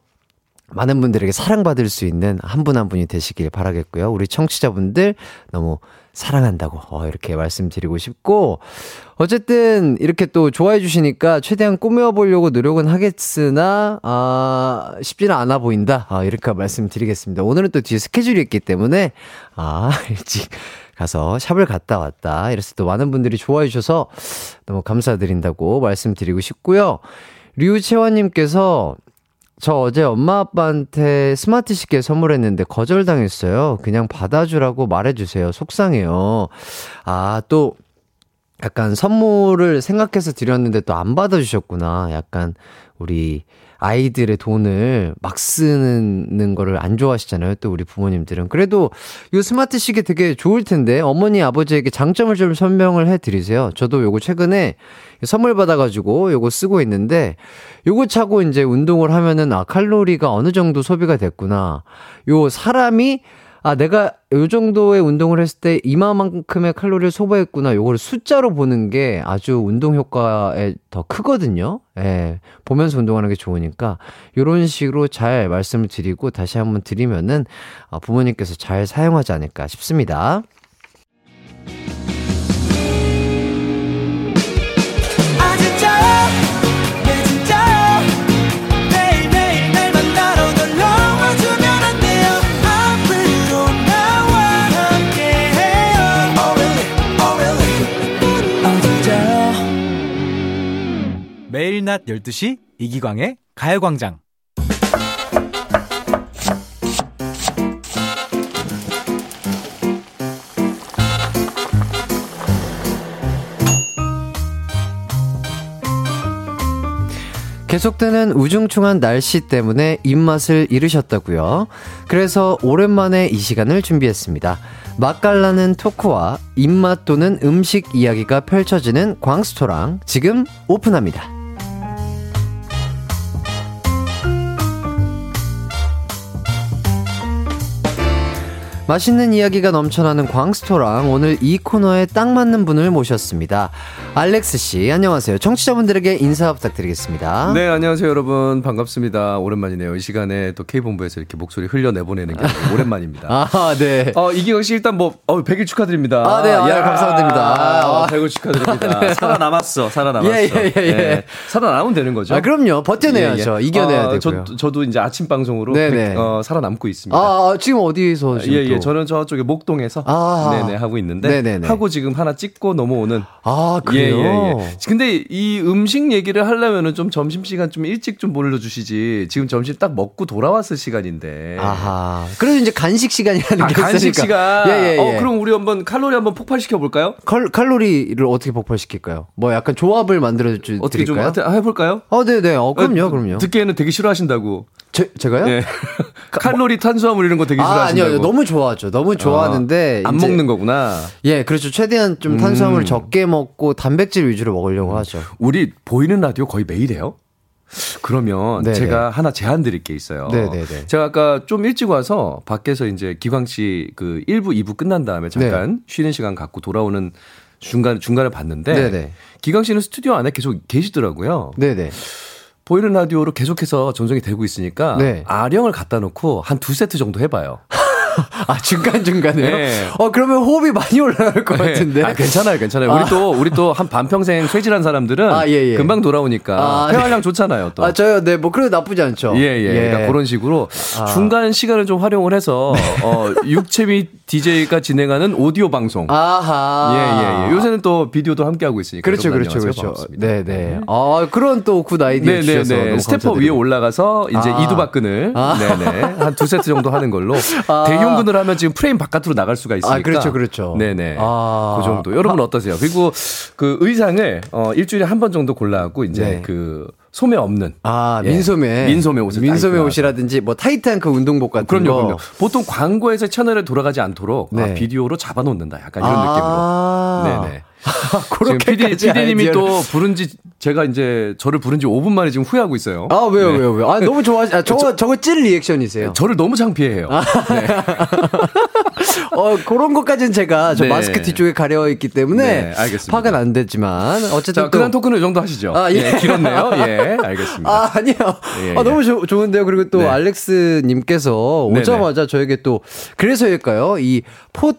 많은 분들에게 사랑받을 수 있는 한 분한 분이 되시길 바라겠고요. 우리 청취자분들 너무 사랑한다고 어, 이렇게 말씀드리고 싶고 어쨌든 이렇게 또 좋아해 주시니까 최대한 꾸며보려고 노력은 하겠으나 아 쉽지는 않아 보인다 아, 이렇게 말씀드리겠습니다. 오늘은 또 뒤에 스케줄이 있기 때문에 아 일찍 가서 샵을 갔다 왔다 이래서 또 많은 분들이 좋아해 주셔서 너무 감사드린다고 말씀드리고 싶고요. 류채원님께서 저 어제 엄마 아빠한테 스마트 시계 선물했는데 거절당했어요. 그냥 받아주라고 말해주세요. 속상해요. 아, 또, 약간 선물을 생각해서 드렸는데 또 안 받아주셨구나. 약간 우리 아이들의 돈을 막 쓰는 거를 안 좋아하시잖아요. 또 우리 부모님들은. 그래도 이 스마트 시계 되게 좋을 텐데 어머니 아버지에게 장점을 좀 설명을 해 드리세요. 저도 요거 최근에 선물 받아 가지고 요거 쓰고 있는데 요거 차고 이제 운동을 하면은 아 칼로리가 어느 정도 소비가 됐구나. 요 사람이 아, 내가 요 정도의 운동을 했을 때 이만큼의 칼로리를 소비했구나. 요거를 숫자로 보는 게 아주 운동 효과에 더 크거든요. 예. 보면서 운동하는 게 좋으니까 요런 식으로 잘 말씀을 드리고 다시 한번 드리면은 아, 부모님께서 잘 사용하지 않을까 싶습니다. 낮 12시 이기광의 가요광장. 계속되는 우중충한 날씨 때문에 입맛을 잃으셨다고요. 그래서 오랜만에 이 시간을 준비했습니다. 맛깔나는 토크와 입맛 도는 음식 이야기가 펼쳐지는 광스토랑 지금 오픈합니다. 맛있는 이야기가 넘쳐나는 광스토랑 오늘 이 코너에 딱 맞는 분을 모셨습니다. 알렉스 씨, 안녕하세요. 청취자분들에게 인사 부탁드리겠습니다. 네, 안녕하세요, 여러분. 반갑습니다. 오랜만이네요. 이 시간에 또 K본부에서 이렇게 목소리 흘려내보내는 게 오랜만입니다. 아, 네. 어, 이기광 씨 일단 뭐, 어, 100일 축하드립니다. 아, 네. 아, 감사드립니다. 아, 100일 축하드립니다. 살아남았어, 살아남았어. 예, 예, 예, 예. 살아남으면 되는 거죠. 아, 그럼요. 버텨내야죠. 예, 예. 이겨내야 아, 되고요. 저, 저도 이제 아침 방송으로 네네. 백- 어, 살아남고 있습니다. 아, 아, 지금 어디서 지금 예, 예. 또? 저는 저쪽에 목동에서 아. 네네 하고 있는데 네네네. 하고 지금 하나 찍고 넘어오는 아, 그래요? 예, 예, 예. 근데 이 음식 얘기를 하려면은 좀 점심 시간 좀 일찍 좀 보내주시지. 지금 점심 딱 먹고 돌아왔을 시간인데. 아하. 그래도 이제 간식 시간이라는 아, 게 간식 있으니까. 시간. 예, 예, 예. 어, 그럼 우리 한번 칼로리 한번 폭발시켜 볼까요? 칼, 칼로리를 어떻게 폭발시킬까요? 뭐 약간 조합을 만들어 주 어떻게 좀 드릴까요? 하여튼 해볼까요? 어, 네, 네. 어, 그럼요, 어, 그럼요. 듣기에는 되게 싫어하신다고. 제, 제가요? 예. 칼로리, 탄수화물 이런 거 되게 아, 싫어하신다고. 아니요. 너무 좋아하죠. 너무 좋아하는데. 안 이제- 먹는 거구나. 예, 그렇죠. 최대한 좀 탄수화물을 적게 먹고 단백질 위주로 먹으려고 하죠. 우리 보이는 라디오 거의 매일 해요? 그러면 네네. 제가 하나 제안 드릴 게 있어요. 네네네. 제가 아까 좀 일찍 와서 밖에서 이제 기광 씨 그 1부, 2부 끝난 다음에 잠깐 쉬는 시간 갖고 돌아오는 중간, 중간에 봤는데 네네. 기광 씨는 스튜디오 안에 계속 계시더라고요. 네네. 보이는 라디오로 계속해서 전송이 되고 있으니까 네. 아령을 갖다 놓고 한 두 세트 정도 해봐요. 아, 중간 중간에요? 네. 어, 그러면 호흡이 많이 올라갈 것 같은데. 아, 괜찮아요, 괜찮아요. 우리 또 우리 또 한 반평생 쇠질한 사람들은 아, 예, 예. 금방 돌아오니까 아, 폐활량 좋잖아요. 또. 아, 저요? 네, 뭐, 그래도 나쁘지 않죠. 예, 예. 그러니까 그런 식으로 아. 중간 시간을 좀 활용을 해서 어, 육체미 DJ가 진행하는 오디오 방송. 아하. 예, 예, 예. 요새는 또 비디오도 함께 하고 있으니까. 그렇죠, 그렇죠. 그렇죠. 반갑습니다. 네, 네. 아, 그런 또 good idea 네, 네, 주셔서 네. 너무 stepper. 위에 올라가서 이제 아. 이두박근을 아. 네, 네. 한 두 세트 정도 하는 걸로 아. 대흉근을 하면 지금 프레임 바깥으로 나갈 수가 있으니까. 아, 그렇죠, 그렇죠. 네, 네. 아. 그 정도. 여러분 어떠세요? 그리고 그 의상을 어 일주일에 한 번 정도 골라갖고 이제 네. 그 소매 없는 아, 예. 민소매. 민소매 옷을 민소매 옷이라든지 뭐 타이트한 그 운동복 같은 그럼요, 거. 그럼요. 보통 광고에서 채널에 돌아가지 않도록 아, 네. 비디오로 잡아놓는다. 약간 이런 아. 느낌으로. 네네. 그렇게까지 PD, PD님이 아이디어를- 또 부른 지 제가 이제 저를 부른 지 5분 만에 지금 후회하고 있어요. 아, 왜요, 네. 왜요, 왜요? 아, 너무 좋아. 아, 저거, 저거 찔 리액션이세요. 저를 너무 창피해요. 네. 어, 그런 것까지는 제가 저 네. 마스크 뒤쪽에 가려 있기 때문에 네, 알겠습니다. 파악은 안 됐지만 어쨌든 자, 또 그런 토크는 이 정도 하시죠. 아, 예. 예, 길었네요. 예, 알겠습니다. 아, 아니요. 예, 아, 너무 예. 좋- 좋은데요. 그리고 또 네. 알렉스 님께서 네네. 오자마자 저에게 또 그래서일까요? 이 포,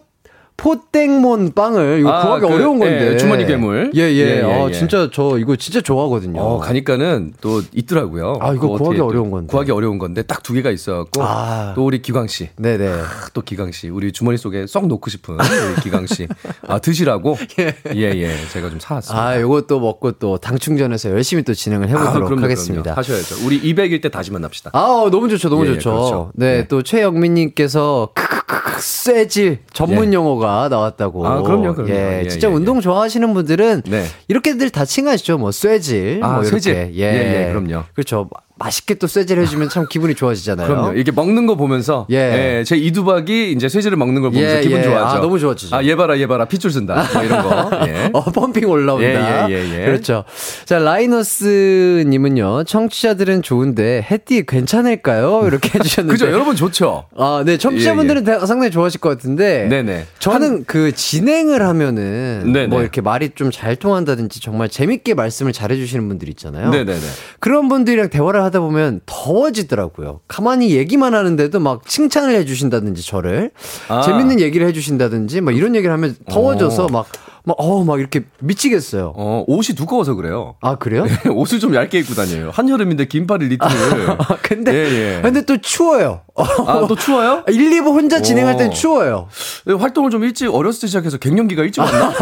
포땡몬 빵을 이거 아, 구하기 그, 어려운 건데. 예, 주머니 괴물. 예, 예. 예, 예, 아, 예. 진짜 저 이거 진짜 좋아하거든요. 어, 가니까는 또 있더라고요. 아, 이거 구하기 어려운 건데. 구하기 어려운 건데 딱 두 개가 있어갖고 아. 또 우리 기광 씨. 네네. 또 기광 씨, 우리 주머니 속에 쏙 넣고 싶은 우리 기광 씨, 아, 드시라고 예, 예, 제가 좀 사왔습니다. 아, 또 먹고 또 당 충전해서 열심히 또 진행을 해보도록 아, 그럼요, 하겠습니다. 그럼요. 하셔야죠. 우리 200일 때 다시 만납시다. 아, 너무 좋죠, 너무 예, 예, 좋죠. 그렇죠. 네, 네. 또 최영민님께서 크크크크 쇠질 전문 예. 용어가 나왔다고. 아, 그럼요, 그럼요. 예, 예, 진짜 예, 운동 좋아하시는 분들은 네. 이렇게들 다 칭하시죠, 뭐 쇠질, 아, 뭐 이렇게. 쇠질. 예, 예, 예, 그럼요. 그렇죠. 맛있게 또 쇠질 해주면 참 기분이 좋아지잖아요. 그럼요. 이렇게 먹는 거 보면서 예. 예. 제 이두박이 이제 쇠질을 먹는 걸 보면서 예, 기분 예. 좋아하죠. 아, 너무 좋아지죠. 아, 얘 봐라, 얘 봐라, 핏줄 쓴다. 뭐 이런 거. 예. 어, 펌핑 올라온다. 예, 예, 예, 예. 그렇죠. 자, 라이너스 님은요, 청취자들은 좋은데, 해띠 괜찮을까요? 이렇게 해 주셨는데. 그죠? 여러분 좋죠? 아, 네. 청취자분들은 다- 상당히 좋아하실 것 같은데. 네 네. 저는 그 진행을 하면은 네네. 뭐 이렇게 말이 좀 잘 통한다든지 정말 재밌게 말씀을 잘해 주시는 분들 있잖아요. 네 네 네. 그런 분들이랑 대화를 하다 보면 더워지더라고요. 가만히 얘기만 하는데도 막 칭찬을 해주신다든지 저를 아. 재밌는 얘기를 해주신다든지 막 이런 얘기를 하면 더워져서 오. 막 막, 어, 막 이렇게 미치겠어요. 어, 옷이 두꺼워서 그래요. 아, 그래요? 옷을 좀 얇게 입고 다녀요. 한여름인데 긴팔을 니트를. 아, 근데, 예, 예. 근데 또 추워요. 아, 또 추워요? 1, 2부 혼자 진행할 땐 오. 추워요. 네, 활동을 좀 일찍 어렸을 때 시작해서 갱년기가 일찍 왔나?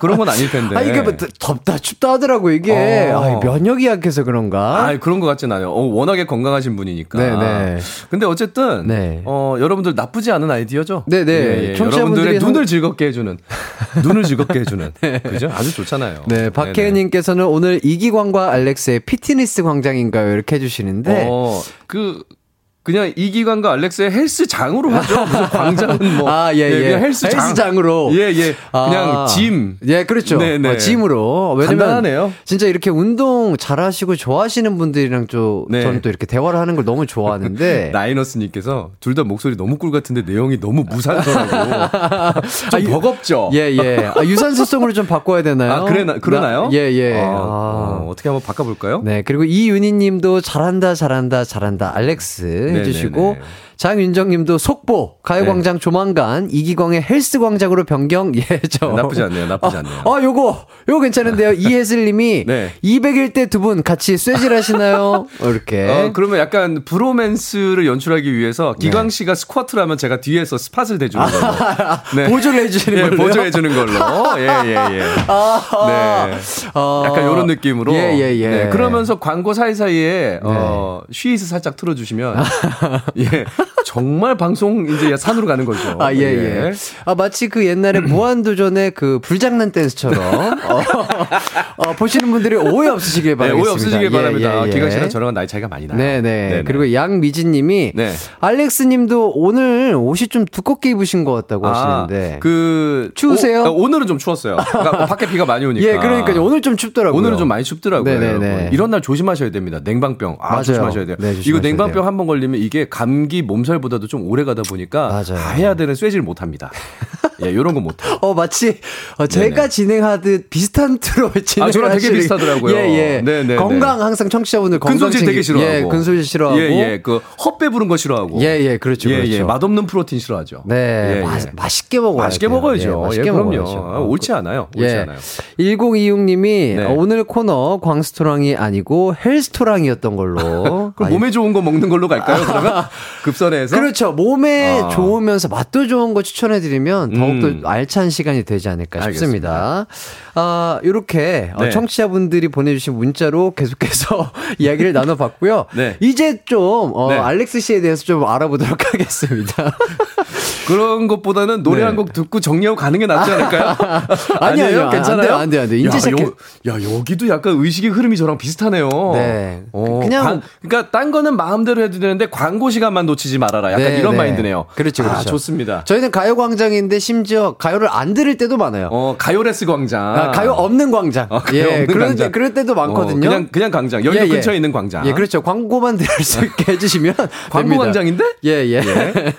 그런 건 아닐 텐데. 아, 이게 뭐 덥다, 춥다 하더라고, 이게. 어. 아, 면역이 약해서 그런가? 아, 그런 것 같진 않아요. 어, 워낙에 건강하신 분이니까. 네네. 근데 어쨌든 네. 어, 여러분들 나쁘지 않은 아이디어죠. 네네. 예, 예. 청취자분들이 여러분들의 한- 눈을 즐겁게 해주는, 눈을 즐겁게 해주는, 그죠? 아주 좋잖아요. 네, 박혜은님께서는 오늘 이기광과 알렉스의 피트니스 광장인가요? 이렇게 해주시는데. 어, 그 그냥 이기관과 알렉스의 헬스장으로 하죠. 무슨 광장은 뭐. 아, 예, 예. 그냥 헬스장. 헬스장으로. 예, 예. 그냥 아. 짐. 예, 그렇죠. 네네. 어, 짐으로. 왜냐면 간단하네요. 진짜 이렇게 운동 잘하시고 좋아하시는 분들이랑 좀 네. 저는 또 이렇게 대화를 하는 걸 너무 좋아하는데. 나이너스님께서 둘 다 목소리 너무 꿀 같은데 내용이 너무 무산소라고. 좀 아, 유- 버겁죠? 예, 예. 아, 유산소성으로 좀 바꿔야 되나요? 아, 그래 나, 그러나요? 나- 예, 예. 아, 아. 어, 어떻게 한번 바꿔볼까요? 네, 그리고 이윤희 님도 잘한다, 잘한다, 잘한다, 알렉스 네, 네. 장윤정 님도 속보, 가요광장 조만간 이기광의 헬스광장으로 변경, 예, 저. 나쁘지 않네요, 나쁘지 아, 않네요. 아, 요거, 요거 괜찮은데요. 이혜슬 님이 네. 200일 때 두 분 같이 쇠질 하시나요? 어, 이렇게. 어, 그러면 약간 브로맨스를 연출하기 위해서 기광 씨가 스쿼트를 하면 제가 뒤에서 스팟을 대주는 걸로. 네. 보조를 해주시는 예, 걸로요? 보조해 주는 걸로. 예, 예, 예. 네. 어, 약간 이런 느낌으로. 예, 예, 예. 네, 그러면서 광고 사이 사이에, 어, 쉬이스 살짝 틀어주시면, 예. 정말 방송 이제 산으로 가는 거죠. 아, 예, 예. 아, 마치 그 옛날에 무한도전의 그 불장난 댄스처럼, 어, 어, 보시는 분들이 오해 없으시길 네, 바라겠습니다. 오해 없으시길 예, 바랍니다. 예, 예. 기광 씨랑 저랑 나이 차이가 많이 나요. 네네. 그리고 양미진 님이, 네. 알렉스 님도 오늘 옷이 좀 두껍게 입으신 것 같다고 하시는데. 아, 그 추우세요? 오, 오늘은 좀 추웠어요. 그러니까 밖에 비가 많이 오니까. 예, 그러니까요. 오늘 좀 춥더라고요. 오늘은 좀 많이 춥더라고요. 네네네. 여러분. 이런 날 조심하셔야 됩니다. 냉방병. 아, 맞아요. 조심하셔야 돼요. 네, 이거 조심하셔야 냉방병 돼요. 한번 걸리면 이게 감기 몸 살보다도 좀 오래 가다 보니까 맞아요. 다 해야 되는 쇠질 못 합니다. 예, 요런 거 못. 어, 마치, 어, 제가 네네. 진행하듯 비슷한 트로 진행 아, 저랑 되게 비슷하더라고요. 예, 예. 네네네. 건강, 항상 청취자분들 건강 근손실 되게 싫어하고. 예, 근손실 싫어하고. 예, 예. 그 헛배 부른 거 싫어하고. 예, 예, 그렇죠, 예, 그렇죠. 예. 맛없는 프로틴 싫어하죠. 네, 예, 마, 예. 맛있게 먹어야 맛있게 돼요. 먹어야죠. 예, 맛있게 예, 그럼요. 먹어야죠. 아, 옳지 않아요. 옳지 예. 않아요. 1026 님이 네. 오늘 코너 광스토랑이 아니고 헬스토랑이었던 걸로. 그럼 아, 몸에 좋은 거 먹는 걸로 갈까요? 그러면 급선회에서 그렇죠. 몸에 아. 좋으면서 맛도 좋은 거 추천해 드리면 더욱더 음. 알찬 시간이 되지 않을까 싶습니다. 아, 요렇게 어, 네. 청취자분들이 보내 주신 문자로 계속해서 이야기를 나눠 봤고요. 네. 이제 좀, 어, 네. 알렉스 씨에 대해서 좀 알아보도록 하겠습니다. 그런 것보다는 노래 네. 한곡 듣고 정리하고 가는 게 낫지 않을까요? 아니요, 아니에요? 아니요. 괜찮아요? 안 돼요, 안. 이제 야, 시작해. 여, 야, 여기도 약간 의식의 흐름이 저랑 비슷하네요. 네. 어, 그냥- 광- 그러니까 딴 거는 마음대로 해도 되는데 광고 시간만 놓치지 말아라. 약간 네, 이런 네. 마인드네요. 그렇죠, 아, 그렇죠. 좋습니다. 저희는 가요 광장인데 심지어 가요를 안 들을 때도 많아요. 어, 가요레스 광장. 아, 가요 없는 광장. 어, 가요 예, 없는 그럴, 광장. 때, 그럴 때도 많거든요. 어, 그냥 그냥 광장. 여의도 예, 예. 근처에 있는 광장. 예, 그렇죠. 광고만 들을 수 있게 해주시면. 광고 됩니다. 광장인데? 예, 예.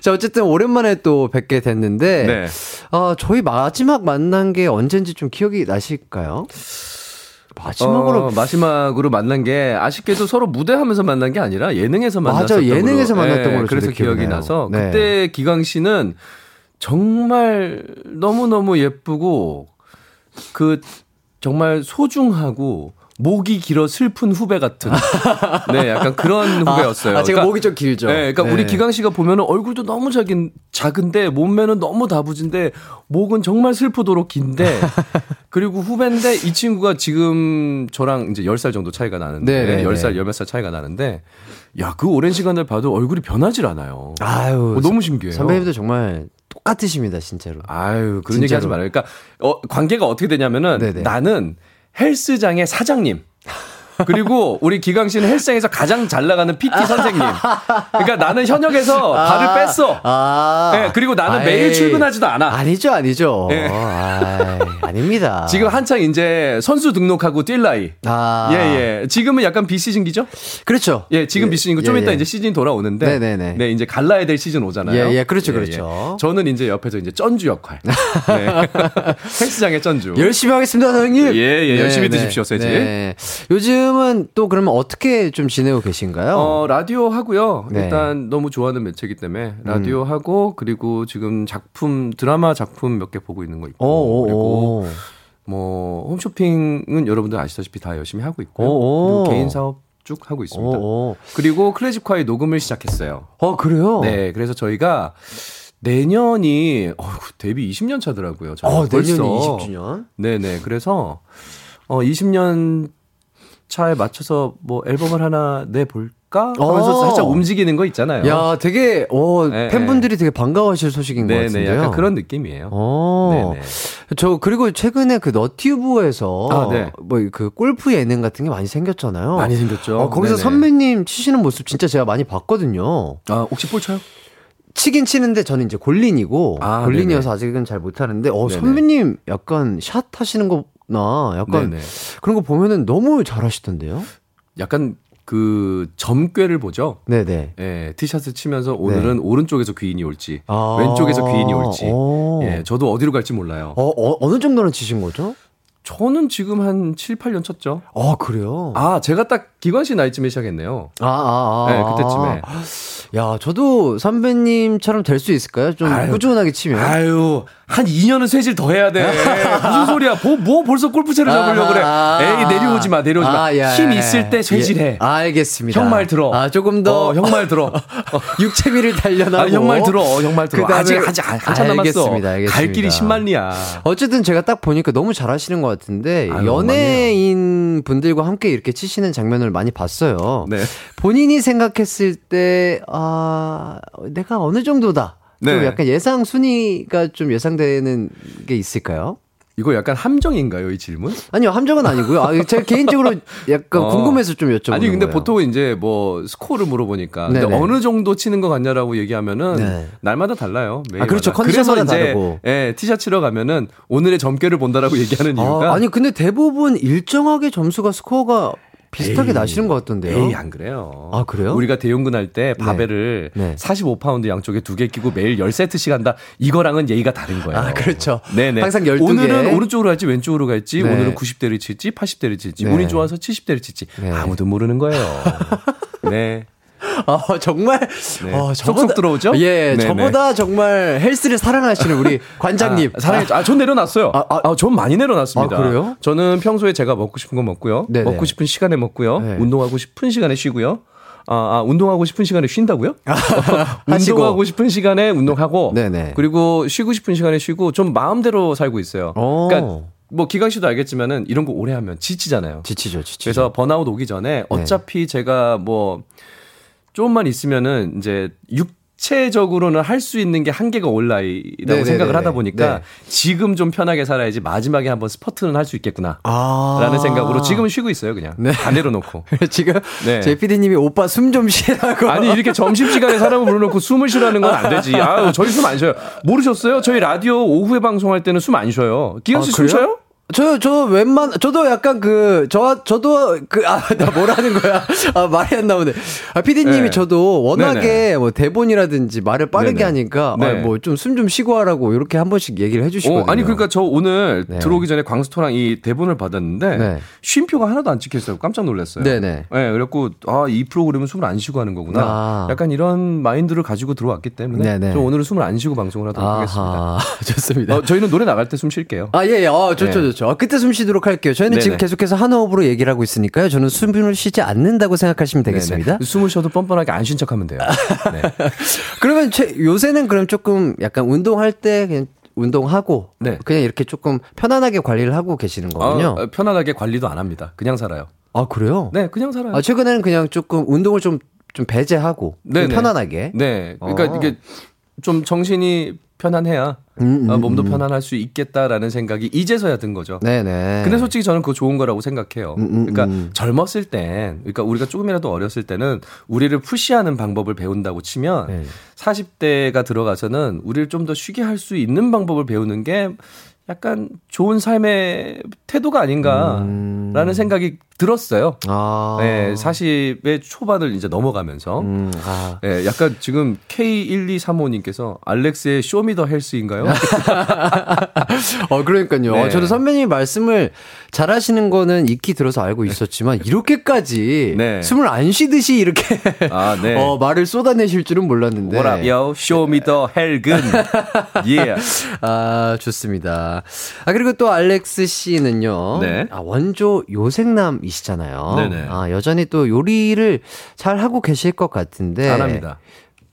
자, 어쨌든 오랜만에 또 뵙게 됐는데. 네. 어, 저희 마지막 만난 게 언젠지 좀 기억이 나실까요? 마지막으로. 어, 마지막으로 만난 게 아쉽게도 서로 무대하면서 만난 게 아니라 예능에서 만났었던 맞아, 예능에서 걸로. 만났던 예, 걸로 그래서 기억이 기억나요. 나서 네. 그때 기광 씨는 정말 너무 너무 예쁘고 그 정말 소중하고 목이 길어 슬픈 후배 같은 네 약간 그런 후배였어요. 아, 제가 목이 좀 길죠. 네, 그러니까 네. 우리 기광 씨가 보면은 얼굴도 너무 작은 작은데 몸매는 너무 다부진데 목은 정말 슬프도록 긴데 그리고 후배인데 이 친구가 지금 저랑 이제 10살 정도 차이가 나는데 네, 네, 10살, 네. 10몇 살 차이가 나는데 야, 그 오랜 시간을 봐도 얼굴이 변하질 않아요. 아유. 어, 너무 신기해요. 선배님도 정말 똑같으십니다, 진짜로. 아유, 그런 얘기 하지 진짜로. 말아요. 그러니까 어, 관계가 어떻게 되냐면은 네네. 나는 헬스장의 사장님. 그리고 우리 기광 씨는 헬스장에서 가장 잘 나가는 PT 선생님. 그러니까 나는 현역에서 발을 뺐어. 아. 네, 그리고 나는 아이. 매일 출근하지도 않아. 아니죠, 아니죠. 예. 아이, 아닙니다. 지금 한창 이제 선수 등록하고 뛸 나이. 아. 예, 예. 지금은 약간 비시즌기죠? 그렇죠. 예, 지금 예, 비시즌이고 좀 예, 이따 예. 이제 시즌이 돌아오는데. 네네네. 네, 이제 갈라야 될 시즌 오잖아요. 예, 예, 그렇죠, 그렇죠. 저는 이제 옆에서 이제 쩐주 역할. 네. 헬스장의 쩐주. 열심히 하겠습니다, 사장님. 예, 예, 열심히 드십시오, 세지. 요즘 요즘은 또 그러면 어떻게 좀 지내고 계신가요? 어, 라디오 하고요. 네. 음. 일단 너무 좋아하는 매체이기 때문에 라디오 하고 그리고 지금 작품 드라마 작품 몇 개 보고 있는 거 있고 오, 오, 그리고 오. 뭐 홈쇼핑은 여러분들 아시다시피 다 열심히 하고. 그리고 개인 사업 쭉 하고 있습니다. 오, 오. 그리고 클래식화의 녹음을 시작했어요. 어, 그래요? 네, 그래서 저희가 내년이 어이구, 데뷔 20년 차더라고요. 어, 내년이 벌써. 20주년? 네네. 그래서 어 20년 차에 맞춰서 뭐 앨범을 하나 내볼까 하면서 어. 살짝 움직이는 거 있잖아요. 야, 되게, 어, 네, 팬분들이 되게 반가워하실 소식인 것 네네. 같은데요. 약간 그런 느낌이에요. 어. 네네. 저 그리고 최근에 그 너튜브에서 아, 네. 뭐그 골프 예능 같은 게 많이 생겼잖아요. 많이 생겼죠. 어, 거기서 네네. 선배님 치시는 모습 진짜 제가 많이 봤거든요. 아 혹시 볼 쳐요? 치긴 치는데 저는 이제 골린이고 아, 골린이어서 아직은 잘 못하는데 어 네네. 선배님 약간 샷 하시는 거 나 약간 네네. 그런 거 보면은 너무 잘하시던데요. 약간 그 점괘를 보죠. 네네. 예, 티샷을 치면서 오늘은 오른쪽에서 귀인이 올지 아. 왼쪽에서 귀인이 올지. 어. 예, 저도 어디로 갈지 몰라요. 어, 어 어느 정도는 치신 거죠? 저는 지금 한 7, 8년 쳤죠. 아 그래요. 아, 제가 딱 기관 씨 나이쯤에 시작했네요. 아, 아, 아. 네, 그때쯤에. 야, 저도 선배님처럼 될 수 있을까요? 좀 아유. 꾸준하게 치면. 아유, 한 2년은 쇠질 더 해야 돼. 무슨 소리야? 뭐, 뭐 벌써 골프채를 잡으려고 그래. 아, 에이, 내려오지 마, 내려오지 마. 아, 야, 힘 야, 있을 때 쇠질해. 예, 알겠습니다. 형 말 들어. 아, 조금 더. 어, 형말 들어. 육체미를 단련하고. 아, 형말 들어. 형말 들어. 그다음에- 아직, 아직, 한참 남았어. 알겠습니다, 알겠습니다. 갈 길이 10만리야. 어쨌든 제가 딱 보니까 너무 잘하시는 것 같은데 아유, 연예인 분들과 함께 이렇게 치시는 장면을 많이 봤어요. 네. 본인이 생각했을 때 아, 내가 어느 정도다. 좀 네. 약간 예상 순위가 좀 예상되는 게 있을까요? 이거 약간 함정인가요, 이 질문? 아니요, 함정은 아니고요. 아, 제가 개인적으로 약간 어. 궁금해서 좀 여쭤보는 아니 근데 거예요. 보통 이제 뭐 스코어를 물어보니까. 어느 정도 치는 것 같냐라고 얘기하면 네. 날마다 달라요. 매일마다. 아, 그렇죠. 컨디션마다 그래서 이제 다르고. 예, 치러 가면은 오늘의 점괘를 본다라고 얘기하는 이유가 아, 아니 근데 대부분 일정하게 점수가 스코어가 비슷하게 에이, 나시는 것 같던데요. 에이 안 그래요. 아, 그래요? 우리가 대흉근 할 때 바벨을 네. 45파운드 양쪽에 두 개 끼고 매일 10세트씩 한다. 이거랑은 얘기가 다른 거예요. 아, 그렇죠. 네네. 항상 12개. 오늘은 오른쪽으로 갈지 왼쪽으로 갈지 네. 오늘은 90대를 칠지 80대를 칠지 네. 운이 좋아서 70대를 칠지 네. 아무도 모르는 거예요. 네. 아, 정말. 네. 어, 쏙쏙 들어오죠? 예, 네네. 저보다 정말 헬스를 사랑하시는 우리 관장님. 아, 사랑해. 아, 전 내려놨어요. 아, 아, 아. 전 많이 내려놨습니다. 아, 그래요? 저는 평소에 제가 먹고 싶은 거 먹고요. 네네. 먹고 싶은 시간에 먹고요. 네. 운동하고 싶은 시간에 쉬고요. 아, 아, 운동하고 싶은 시간에 쉰다고요? 운동하고 싶은 시간에 운동하고 네네. 그리고 쉬고 싶은 시간에 쉬고 좀 마음대로 살고 있어요. 오. 그러니까 뭐 기강 씨도 알겠지만은 이런 거 오래 하면 지치잖아요. 지치죠, 지치죠. 그래서 번아웃 오기 전에 어차피 제가 뭐 조금만 있으면은 이제 육 체적으로는 할 수 있는 게 한계가 올 나이라고 네네네네. 생각을 하다 보니까 네. 지금 좀 편하게 살아야지 마지막에 한번 스퍼트는 할 수 있겠구나. 아. 라는 생각으로 지금은 쉬고 있어요, 그냥. 네. 다 내려놓고. 지금 네. 제 PD님이 오빠 숨 좀 쉬라고. 아니, 이렇게 점심 시간에 사람을 불러놓고 숨을 쉬라는 건 안 되지. 아유, 저희 숨 안 쉬어요. 모르셨어요? 저희 라디오 오후에 방송할 때는 숨 안 쉬어요. 기영 씨 아, 숨? 쉬어요? 저, 저, 웬만, 저도 약간 그, 저, 저도 그, 아, 나 뭐라는 거야. 아, 말이 안 나오네. 아, 피디님이 네. 저도 워낙에 네네. 뭐 대본이라든지 말을 빠르게 네네. 하니까, 네. 아, 뭐좀 숨 좀 쉬고 하라고 이렇게 한 번씩 얘기를 해주시거든요. 어, 아니 그러니까 저 오늘 네. 들어오기 전에 광수토랑 이 대본을 받았는데 네. 쉼표가 하나도 안 찍혀 있어요. 깜짝 놀랐어요. 네네. 네, 그래갖고 아 이 프로그램은 숨을 안 쉬고 하는 거구나. 아. 약간 이런 마인드를 가지고 들어왔기 때문에 네네. 저 오늘은 숨을 안 쉬고 방송을 하도록 하겠습니다. 아하, 좋습니다. 어, 저희는 노래 나갈 때 숨 쉴게요. 아, 예, 예. 어, 좋죠, 네. 좋죠. 아, 그때 숨 쉬도록 할게요. 저희는 지금 네네. 계속해서 한 호흡으로 얘기를 하고 있으니까요. 저는 숨을 쉬지 않는다고 생각하시면 되겠습니다. 네네. 숨을 쉬어도 뻔뻔하게 안 쉰 척하면 돼요. 네. 그러면 최, 요새는 그럼 조금 약간 운동할 때 그냥 운동하고 네. 그냥 이렇게 조금 편안하게 관리를 하고 계시는 거군요. 어, 편안하게 관리도 안 합니다. 그냥 살아요. 아, 그래요? 네, 그냥 살아요. 아, 최근에는 그냥 조금 운동을 좀, 좀 배제하고 좀. 편안하게. 네, 그러니까 어. 이게 좀 정신이 편안해야 음, 음, 아, 몸도 음. 편안할 수 있겠다라는 생각이 이제서야 든 거죠. 네네. 근데 솔직히 저는 그거 좋은 거라고 생각해요. 음, 음, 그러니까 음. 젊었을 땐, 그러니까 우리가 조금이라도 어렸을 때는 우리를 push하는 방법을 배운다고 치면 네. 40대가 들어가서는 우리를 좀 더 쉬게 할 수 있는 방법을 배우는 게 약간 좋은 삶의 태도가 아닌가라는 음. 생각이 들었어요. 아. 네, 40의 초반을 이제 넘어가면서. 음, 아. 네, 약간 지금 K1235님께서 알렉스의 show me the 헬스인가요? 어, 그러니까요. 네. 저는 선배님 말씀을 잘 하시는 거는 익히 들어서 알고 있었지만, 이렇게까지 네. 숨을 안 쉬듯이 이렇게 아, 네. 어, 말을 쏟아내실 줄은 몰랐는데. What up? show me the 헬근. 예. 아, 좋습니다. 아, 그리고 또 알렉스 씨는요. 네. 아, 원조 요섹남이시잖아요. 네네. 아, 여전히 또 요리를 잘 하고 계실 것 같은데. 안 합니다.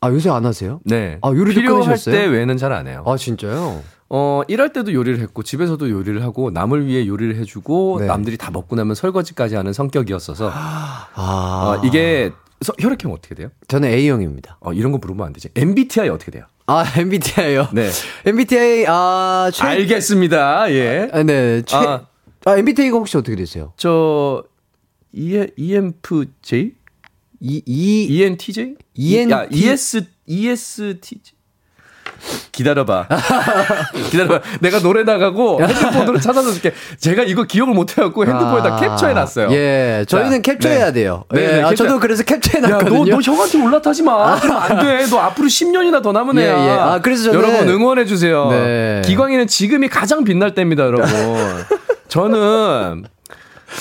아, 요새 안 하세요? 네. 아, 요리도 필요할 끊으셨어요? 때 외에는 잘 안 해요. 아, 진짜요? 어, 일할 때도 요리를 했고, 집에서도 요리를 하고, 남을 위해 요리를 해주고, 네. 남들이 다 먹고 나면 설거지까지 하는 성격이었어서, 아. 어, 이게, 서- 혈액형 어떻게 돼요? 저는 A형입니다. 어, 이런 거 물으면 안 되지. MBTI 어떻게 돼요? 아, MBTI요? 네. MBTI, 아, 최. 알겠습니다. 예. 아, 네. 최. 아, 아. MBTI가 혹시 어떻게 되세요? 저, E, EMFJ? 이, 이, ENTJ? ENT? 야, ES, ESTJ? 기다려봐. 기다려봐. 내가 노래 나가고 핸드폰으로 찾아서 줄게. 제가 이거 기억을 못 해갖고 핸드폰에다 아, 캡처해놨어요. 예, 저희는 자, 캡처해야 네. 돼요. 네, 예, 네, 아, 캡처. 저도 그래서 야, 너, 캡처해놨거든요. 너 형한테 올라타지 마. 그러면 안 돼. 너 앞으로 10년이나 더 남은 예, 애야. 예. 아, 그래서 저는- 여러분 응원해주세요. 네. 기광이는 지금이 가장 빛날 때입니다, 여러분. 저는,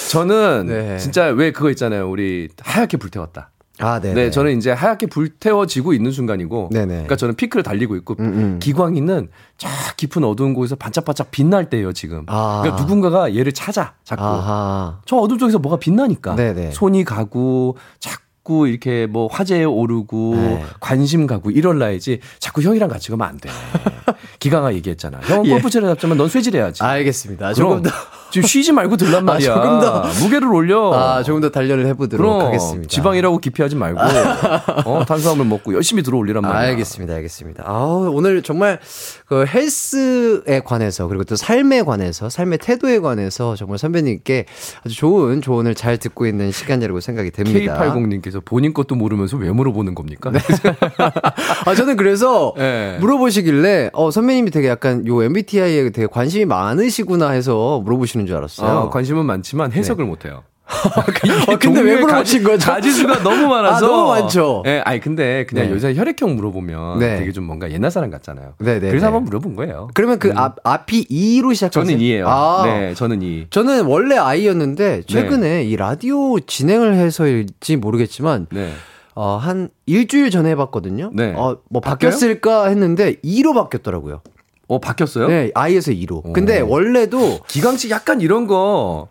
저는 네. 진짜 왜 그거 있잖아요. 우리 하얗게 불태웠다. 아, 네. 네, 저는 이제 하얗게 불태워지고 있는 순간이고, 네네. 그러니까 저는 피크를 달리고 있고, 음, 음. 기광이는 저 깊은 어두운 곳에서 반짝반짝 빛날 때예요, 지금. 아. 그러니까 누군가가 얘를 찾아, 자꾸. 아하. 저 어둠 속에서 뭐가 빛나니까. 네네. 손이 가고, 자꾸 이렇게 뭐 화제에 오르고, 네. 관심 가고 이럴라야지, 자꾸 형이랑 같이 가면 안 돼. 기광아 얘기했잖아. 형은 예. 골프 채를 잡지만 넌 쇠질해야지. 알겠습니다. 조금 더, 지금 쉬지 말고 들란 아, 말이야. 조금 더. 무게를 올려. 아, 조금 더 단련을 해보도록 그럼 하겠습니다. 지방이라고 기피하지 말고 어, 탄수화물 먹고 열심히 들어올리란 말이야. 알겠습니다, 알겠습니다. 아 오늘 정말 그 헬스에 관해서 그리고 또 삶에 관해서 삶의 태도에 관해서 정말 선배님께 아주 좋은 조언을 잘 듣고 있는 시간이라고 생각이 됩니다. K80님께서 본인 것도 모르면서 왜 물어보는 겁니까? 아 저는 그래서 네. 물어보시길래 어 선배님이 되게 약간 요 MBTI에 되게 관심이 많으시구나 해서 물어보시는 줄 알았어요. 아, 관심은 많지만 해석을 못해요. 아, 근데 왜 물어보신 가지- 거죠? 가지수가 너무 많아서. 아, 너무 많죠. 예, 아니 근데 그냥 네. 요새 혈액형 물어보면 네. 되게 좀 뭔가 옛날 사람 같잖아요. 네, 네, 그래서 네. 한번 물어본 거예요. 그러면 그 앞, 앞이 E로 시작하세요? 저는 이에요. 아, 네, 저는 이. 저는 원래 I였는데 최근에 이 라디오 진행을 해서일지 모르겠지만 네. 어, 한 일주일 전에 해봤거든요. 네. 어, 뭐 바뀌어요? 바뀌었을까 했는데 2로 바뀌었더라고요. 어 바뀌었어요? 네, I에서 2로. 근데 원래도 기광 씨 약간 이런 거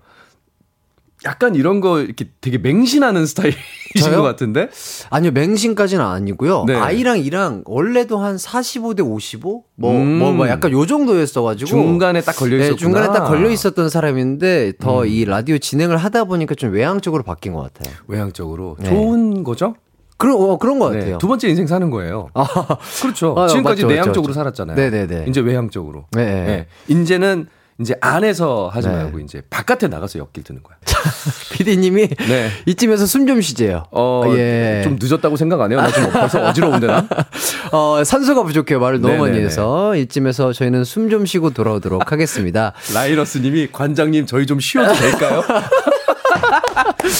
약간 이런 거 이렇게 되게 맹신하는 스타일이신 저요? 것 같은데? 아니요 맹신까지는 아니고요. 네. I랑 E랑 원래도 한 45대 55? 뭐, 음. 뭐, 뭐 약간 요 정도였어가지고. 중간에 딱 걸려 네, 있었구나. 음. 중간에 딱 걸려 있었던 사람인데 더이 라디오 진행을 하다 보니까 좀 외향적으로 바뀐 것 같아요. 외향적으로 네. 좋은 거죠? 그런 어, 그런 것 네, 같아요. 두 번째 인생 사는 거예요. 그렇죠. 아, 지금까지 맞죠, 내향적으로 맞죠. 살았잖아요. 네네네. 이제 외향적으로. 네. 네. 이제는 이제 안에서 하지 네. 말고 이제 바깥에 나가서 엮길 드는 거야. PD님이 네. 이쯤에서 숨 좀 쉬재요. 어, 예. 좀 늦었다고 생각 안 해요? 나 지금 벌써 어지러운데 나? 어, 산소가 부족해요. 말을 너무 많이 네네네. 해서 이쯤에서 저희는 숨 좀 쉬고 돌아오도록 하겠습니다. 라이너스님이 관장님 저희 좀 쉬어도 될까요?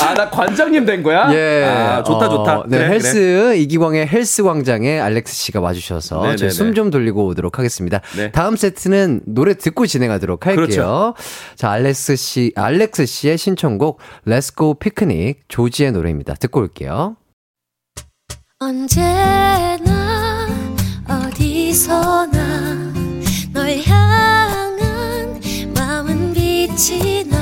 아, 나 관장님 된 거야? 예. 아, 좋다, 어, 좋다. 네, 그래, 헬스 그래. 이기광의 헬스 광장에 알렉스 씨가 와주셔서 네네네. 저희 숨좀 돌리고 오도록 하겠습니다. 네. 다음 세트는 노래 듣고 진행하도록 할게요. 그렇죠. 자, 알렉스 씨, 알렉스 씨의 신청곡 Let's Go Picnic 조지의 노래입니다. 듣고 올게요. 언제나 어디서나 널 향한 마음은 빛이 나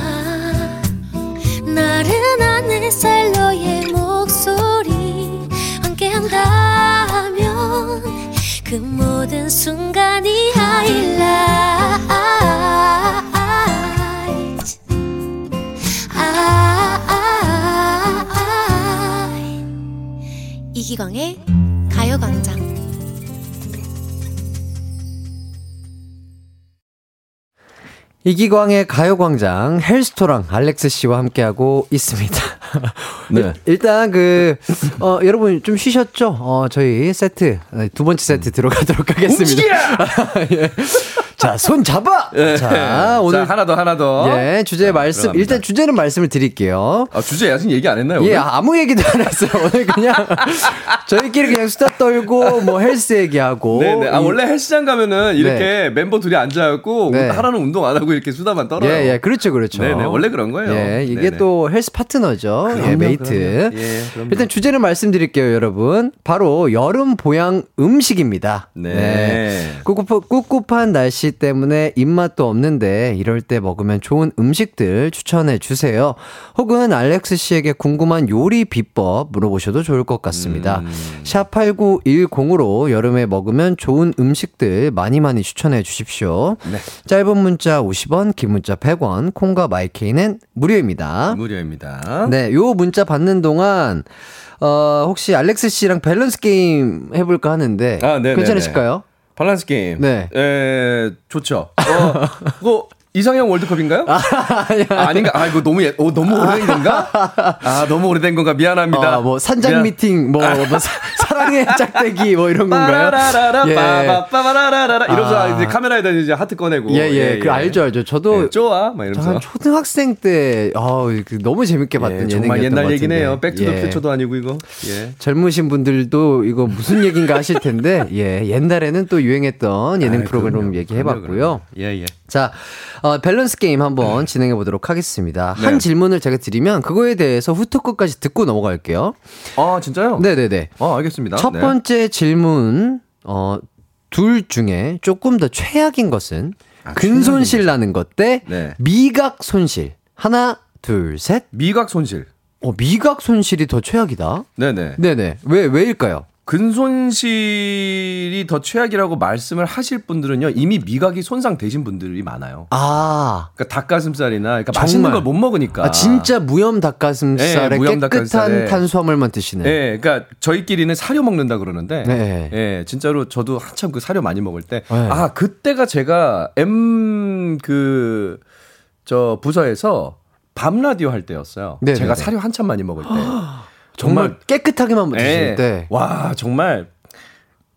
모든 순간이 이기광의 가요광장. 이기광의 가요광장 헬스토랑 알렉스 씨와 함께하고 있습니다. 네. 일단 그 어, 여러분 좀 쉬셨죠? 어, 저희 세트 어, 두 번째 세트 들어가도록 하겠습니다. 예. 자, 손 잡아! 예. 자, 오늘. 자, 하나 더, 하나 더. 예, 주제 말씀, 들어갑니다. 일단 주제는 말씀을 드릴게요. 아, 주제 아직 얘기 안 했나요? 예, 오늘? 아무 얘기도 안 했어요. 오늘 그냥 저희끼리 그냥 수다 떨고 뭐 헬스 얘기하고. 네네. 아, 이- 원래 헬스장 가면은 이렇게 멤버 둘이 앉아갖고 네. 하나는 운동 안 하고 이렇게 수다만 떨어요. 예, 예, 그렇죠, 그렇죠. 네네. 원래 그런 거예요. 예, 이게 네네. 또 헬스 파트너죠. 예, 그럼요, mate. 그럼요. 예, 그럼요. 일단 주제를 말씀드릴게요, 여러분. 바로 여름 보양 음식입니다. 네. 꿉꿉, 꿉꿉한 날씨 때문에 입맛도 없는데 이럴 때 먹으면 좋은 음식들 추천해 주세요. 혹은 알렉스 씨에게 궁금한 요리 비법 물어보셔도 좋을 것 같습니다. 음. 샵8910으로 여름에 먹으면 좋은 음식들 많이 많이 추천해 주십시오. 네. 짧은 문자 50원, 긴 문자 100원, 콩과 마이케이는 무료입니다. 무료입니다. 네, 요 문자 받는 동안 어, 혹시 알렉스 씨랑 밸런스 게임 해볼까 하는데 아, 네네네. 괜찮으실까요? 밸런스 게임. 네. 에, 좋죠. 어, 그거 이상형 월드컵인가요? 아, 아닌가? 아, 이거 너무, 예, 어, 너무 오래된 건가? 아, 너무 오래된 건가? 미안합니다. 어, 뭐 산장 미안. 미팅, 뭐, 뭐 사, 사랑의 짝대기, 뭐 이런 건가요? 빠라라라, 예. 빠바빠바라라라 이러면서 아. 이제 카메라에다 이제 하트 꺼내고. 예, 예, 그 알죠, 알죠. 저도 예, 좋아. 막저 이러면서. 한 초등학생 때, 어, 그 너무 재밌게 봤던 예, 정말 옛날 것 얘기네요. 같은데. 백투더 예. 퓨처도 아니고 이거. 예. 젊으신 분들도 이거 무슨 얘기인가 하실 텐데, 예, 옛날에는 또 유행했던 예능 아이, 프로그램. 얘기해봤고요. 그럼요, 그럼요. 예, 예. 자, 어, 밸런스 게임 한번 진행해 보도록 하겠습니다. 한 네. 질문을 제가 드리면 그거에 대해서 후토크까지 듣고 넘어갈게요. 아, 진짜요? 네네네. 어, 알겠습니다. 첫 네. 번째 질문, 어, 둘 중에 조금 더 최악인 것은 아, 근손실 나는 것대 네. 미각 손실. 하나, 둘, 셋. 미각 손실. 어, 미각 손실이 더 최악이다? 네네. 네네. 왜, 왜일까요? 근손실이 더 최악이라고 말씀을 하실 분들은요, 이미 미각이 손상되신 분들이 많아요. 아. 그러니까 닭가슴살이나 그러니까. 맛있는 걸 못 먹으니까. 아, 진짜 무염 닭가슴살에 네, 무염 깨끗한 닭가슴살에. 탄수화물만 드시는. 예, 그러니까 저희끼리는 사료 먹는다 그러는데, 네. 예, 진짜로 저도 한참 그 사료 많이 먹을 때, 네. 아 그때가 제가 M 그 저 부서에서 밤 라디오 할 때였어요. 네, 제가 네, 네. 사료 한참 많이 먹을 때, 정말 깨끗하게만 드실 예, 때. 와 정말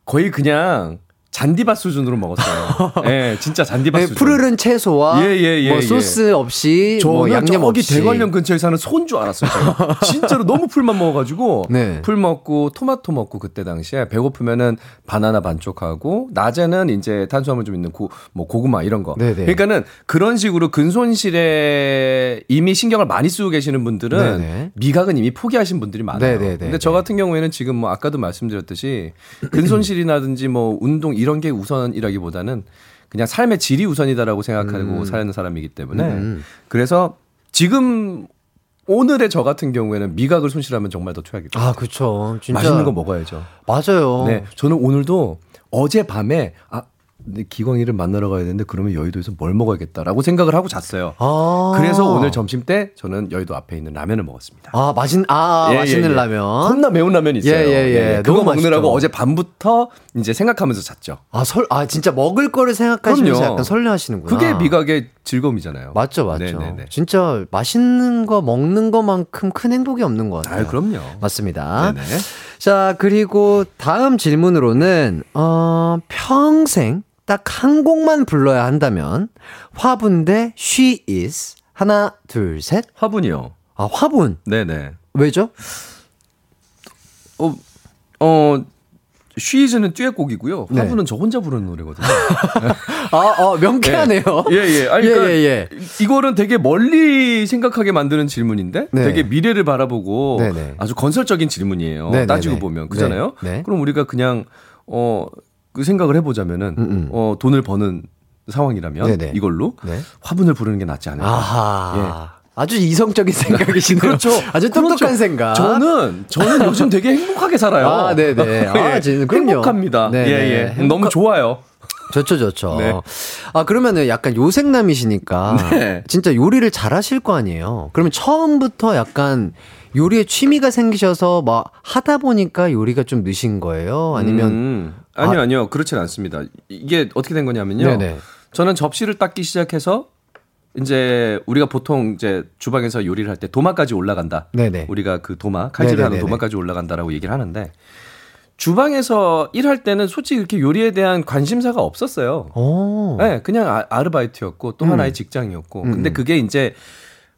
거의 그냥 잔디밭 수준으로 먹었어요. 예, 진짜 잔디밭 네, 수준. 푸르른 채소와 예, 예, 예, 뭐 예. 소스 없이 저는 뭐 양념 저기 없이 대관령 근처에 사는 소인 줄 알았어요. 진짜로 너무 풀만 먹어가지고 네. 풀 먹고 토마토 먹고 그때 당시에 배고프면은 바나나 반쪽하고 낮에는 이제 탄수화물 좀 있는 고, 뭐 고구마 이런 거. 네네. 그러니까는 그런 식으로 근손실에 이미 신경을 많이 쓰고 계시는 분들은 네네. 미각은 이미 포기하신 분들이 많아요. 네네네. 근데 저 같은 경우에는 지금 뭐 아까도 말씀드렸듯이 근손실이라든지 뭐 운동 이런 게 우선이라기보다는 그냥 삶의 질이 우선이다라고 생각하고 사는 사람이기 때문에 음. 그래서 지금 오늘의 저 같은 경우에는 미각을 손실하면 정말 더 최악이죠. 아. 진짜 맛있는 거 먹어야죠. 맞아요. 네, 저는 오늘도 어제 밤에 아, 기광이를 만나러 가야 되는데 그러면 여의도에서 뭘 먹어야겠다라고 생각을 하고 잤어요. 아. 그래서 오늘 점심 때 저는 여의도 앞에 있는 라면을 먹었습니다. 아, 맛있 아, 예, 맛있는 예, 예. 라면. 겁나 매운 라면이 있어요. 예, 예, 예. 그거 너무 먹느라고 맛있죠. 어제 밤부터 이제 생각하면서 잤죠. 아, 설, 아, 진짜 먹을 거를 생각하시면서 그럼요. 약간 설레하시는구나. 그게 미각의 즐거움이잖아요. 맞죠, 맞죠. 네네네. 진짜 맛있는 거 먹는 것만큼 큰 행복이 없는 것 같아요. 아, 그럼요. 맞습니다. 네네. 자, 그리고 다음 질문으로는, 어, 평생 딱 한 곡만 불러야 한다면, 화분 대 She is. 하나, 둘, 셋. 화분이요. 아, 화분. 네네. 왜죠? 어, 어, 쉬즈는 듀엣곡이고요. 네. 화분은 저 혼자 부르는 노래거든요. 아, 어, 명쾌하네요. 예, 예. 아니, 예, 그러니까 예, 예. 이거는 되게 멀리 생각하게 만드는 질문인데 네. 되게 미래를 바라보고 네네. 아주 건설적인 질문이에요. 네네네. 따지고 보면 그잖아요. 네, 네. 그럼 우리가 그냥 어, 그 생각을 해보자면은 음, 음. 어, 돈을 버는 상황이라면 네네. 이걸로 네. 화분을 부르는 게 낫지 않을까. 아하. 아주 이성적인 생각이시네요. 그렇죠. 아주 똑똑한 그렇죠. 생각. 저는 저는 요즘 되게 행복하게 살아요. 아, 네네. 아, 예, 진- 그럼요. 행복합니다. 네네. 예, 예. 행복하- 너무 좋아요. 좋죠, 좋죠. 네. 아, 그러면은 약간 요생남이시니까 네. 진짜 요리를 잘 하실 거 아니에요? 그러면 처음부터 약간 요리에 취미가 생기셔서 막 하다 보니까 요리가 좀 느신 거예요? 아니면 음, 아니요, 아니요. 그렇진 않습니다. 이게 어떻게 된 거냐면요. 네네. 저는 접시를 닦기 시작해서 이제 우리가 보통 이제 주방에서 요리를 할 때 도마까지 올라간다. 네네. 우리가 그 도마, 칼질을 하는. 도마까지 올라간다라고 얘기를 하는데 주방에서 일할 때는 솔직히 이렇게 요리에 대한 관심사가 없었어요. 오. 네, 그냥 아, 르바이트였고또 음. 하나의 직장이었고. 근데 음. 그게 이제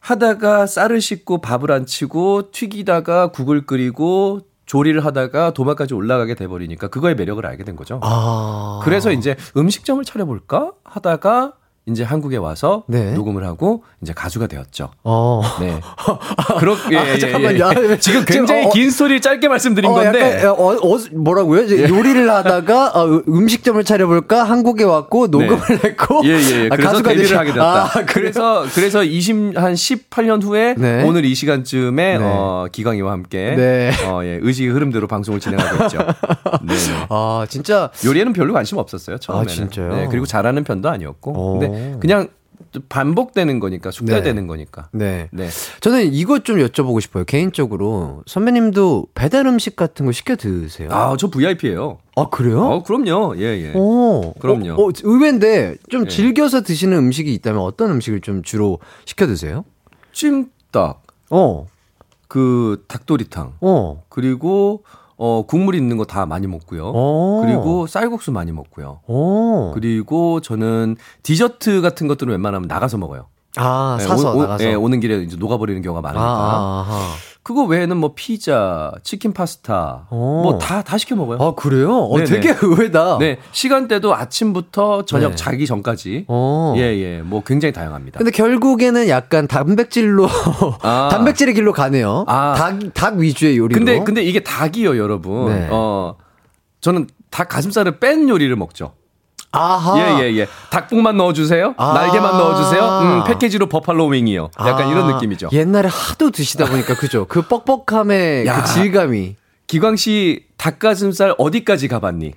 하다가 쌀을 씻고 밥을 안 치고 튀기다가 국을 끓이고 조리를 하다가 도마까지 올라가게 돼버리니까 그거의 매력을 알게 된 거죠. 아. 그래서 이제 음식점을 차려볼까 하다가 이제 한국에 와서 네. 녹음을 하고 이제 가수가 되었죠. 어. 네. 그렇 예, 아, 예, 예. 예. 지금 굉장히 지금, 어, 긴 스토리를 짧게 말씀드린 어, 건데 약간, 어, 어, 뭐라고요? 이제 요리를 하다가 어, 음식점을 차려볼까 한국에 왔고 녹음을 했고 예, 예. 아, 그래서 가수가 데뷔를 되시- 하게 됐다. 아, 그래서 그래서 그래서 20, 한 18년 후에 네. 오늘 이 시간쯤에 네. 어, 기광이와 함께 네. 어, 예, 의식의 흐름대로 방송을 진행하고 있죠. 네. 네. 아 진짜 요리에는 별로 관심 없었어요 처음에는. 아, 진짜요? 네, 그리고 잘하는 편도 아니었고. 오. 근데 그냥 반복되는 거니까 숙달되는 네. 거니까. 네. 네. 저는 이것 좀 여쭤보고 싶어요. 개인적으로 선배님도 배달 음식 같은 거 시켜 드세요? 아, 저 VIP예요. 아, 그래요? 어, 그럼요. 예, 예. 오, 그럼요. 어, 어, 의외인데 좀 예. 즐겨서 드시는 음식이 있다면 어떤 음식을 좀 주로 시켜 드세요? 찜닭, 어, 그 닭도리탕, 어, 그리고 어 국물 있는 거 다 많이 먹고요. 어. 그리고 쌀국수 많이 먹고요. 어. 그리고 저는 디저트 같은 것들은 웬만하면 나가서 먹어요. 아, 네, 사서 오, 오, 나가서. 네, 오는 길에 이제 녹아버리는 경우가 아, 많으니까. 아, 아. 그거 외에는 뭐 피자, 치킨 파스타, 어. 뭐다 다 시켜 먹어요. 아, 그래요? 어. 되게 의외다. 네, 시간대도 아침부터 저녁 네. 자기 전까지. 어. 예, 예. 뭐 굉장히 다양합니다. 근데 결국에는 약간 단백질로 아. 단백질의 길로 가네요. 아. 닭, 닭 위주의 요리로. 근데 근데 이게 닭이요, 여러분. 네. 어. 저는 닭 가슴살을 뺀 요리를 먹죠. 아하. 예, 예, 예. 닭봉만 넣어주세요. 아. 날개만 넣어주세요. 음, 패키지로 버팔로 윙이요. 약간 아, 이런 느낌이죠. 옛날에 하도 드시다 보니까 그죠. 그 뻑뻑함의 야. 그 질감이. 기광 씨 닭가슴살 어디까지 가봤니?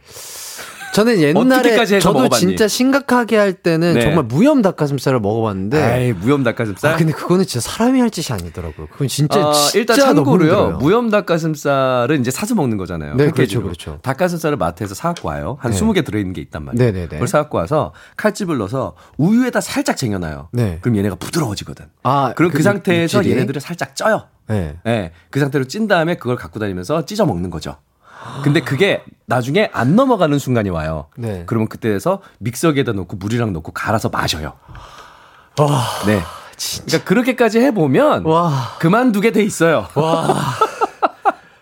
저는 옛날에 저도 먹어봤니? 진짜 심각하게 할 때는 네. 정말 무염 닭가슴살을 먹어봤는데 에이, 무염 닭가슴살. 아 근데 그거는 진짜 사람이 할 짓이 아니더라고요. 그건 진짜 어, 진짜 일단 참고로요. 무염 닭가슴살은 이제 사서 먹는 거잖아요. 네, 패키지로. 그렇죠, 그렇죠. 닭가슴살을 마트에서 사갖고 와요. 한 네. 20개 들어있는 게 있단 말이에요. 네네네. 그걸 사갖고 와서 칼집을 넣어서 우유에다 살짝 쟁여놔요. 네. 그럼 얘네가 부드러워지거든. 아, 그럼 그, 그 상태에서 육질이? 얘네들을 살짝 쪄요. 네. 네, 그 상태로 찐 다음에 그걸 갖고 다니면서 찢어 먹는 거죠. 근데 그게 나중에 안 넘어가는 순간이 와요. 네. 그러면 그때에서 믹서기에다 넣고 물이랑 넣고 갈아서 마셔요. 와, 네. 그러니까 그렇게까지 해보면 와, 그만두게 돼 있어요. 와.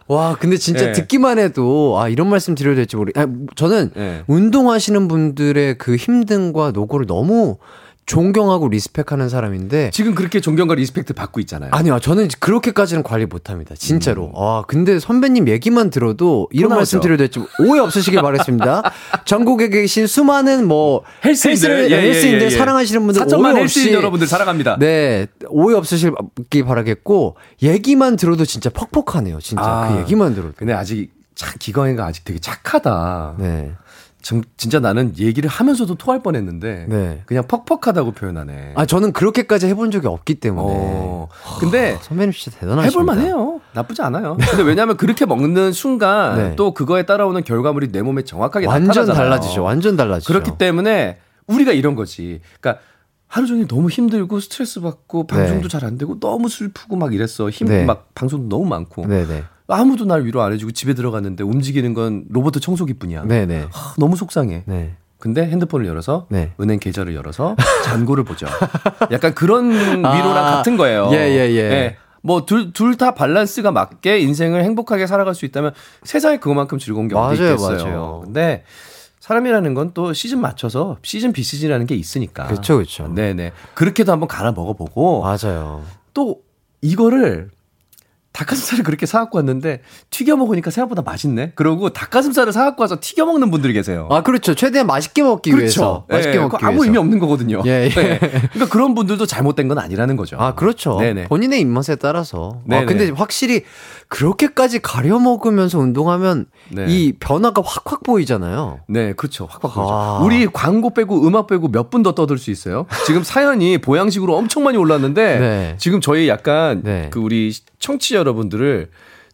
와, 근데 진짜 네. 듣기만 해도 아 이런 말씀 드려야 될지 모르. 아, 저는 네. 운동하시는 분들의 그 힘듦과 노고를 너무 존경하고 respect하는 사람인데 지금 그렇게 존경과 respect 받고 있잖아요. 아니요, 저는 그렇게까지는 관리 못합니다. 진짜로. 아, 근데 선배님 얘기만 들어도 이런 음. 말씀 드려야 될지 오해 없으시길 바라겠습니다. 전국에 계신 수많은 뭐 헬스인들, 예, 예, 헬스인들 예, 예. 사랑하시는 분들 4천만 오해 헬스인 없이 여러분들 사랑합니다. 네, 오해 없으시길 바라겠고 얘기만 들어도 진짜 퍽퍽하네요. 진짜 아, 그 얘기만 들어도. 근데 아직 참 기광이가 아직 되게 착하다. 네. 정- 진짜 나는 얘기를 하면서도 토할 뻔했는데 네. 그냥 퍽퍽하다고 표현하네. 아, 저는 그렇게까지 해본 적이 없기 때문에. 어. 근데 선배님 진짜 대단하십니다. 해볼만 해요. 나쁘지 않아요. 근데 왜냐하면 그렇게 먹는 순간 네. 또 그거에 따라오는 결과물이 내 몸에 정확하게 완전 나타나잖아요. 달라지죠. 완전 달라지죠. 그렇기 때문에 우리가 이런 거지. 그러니까 하루 종일 너무 힘들고 스트레스 받고 방송도 네. 잘안 되고 너무 슬프고 막 이랬어. 힘 네. 막 방송도 너무 많고. 아무도 날 위로 안 해주고 집에 들어갔는데 움직이는 건 로봇 청소기뿐이야. 네네. 하, 너무 속상해. 네. 근데 핸드폰을 열어서 네. 은행 계좌를 열어서 잔고를 보죠. 약간 그런 위로랑 아, 같은 거예요. 예, 예, 예. 뭐둘둘 다 밸런스가 맞게 인생을 행복하게 살아갈 수 있다면 세상에 그만큼 즐거운 게 어디 있겠어요. 맞아요. 근데 사람이라는 건 또 시즌 맞춰서 시즌 비시즌이라는 게 있으니까. 그렇죠, 그렇죠. 네네. 그렇게도 한번 갈아 먹어보고 맞아요. 또 이거를 닭가슴살을 그렇게 사갖고 왔는데 튀겨 먹으니까 생각보다 맛있네. 그러고 닭가슴살을 사갖고 와서 튀겨 먹는 분들이 계세요. 아, 그렇죠. 최대한 맛있게 먹기 위해서. 맛있게 예, 먹기 아무 위해서. 의미 없는 거거든요. 예, 예. 네. 그러니까 그런 분들도 잘못된 건 아니라는 거죠. 아, 그렇죠. 네네. 본인의 입맛에 따라서. 아, 네네. 근데 확실히 그렇게까지 가려 먹으면서 운동하면 네. 이 변화가 확확 보이잖아요. 네, 그렇죠. 확확 아. 보죠. 우리 광고 빼고 음악 빼고 몇 분 더 떠들 수 있어요? 지금 사연이 보양식으로 엄청 많이 올랐는데 네. 지금 저희 약간 네. 그 우리 청취자 여러분들을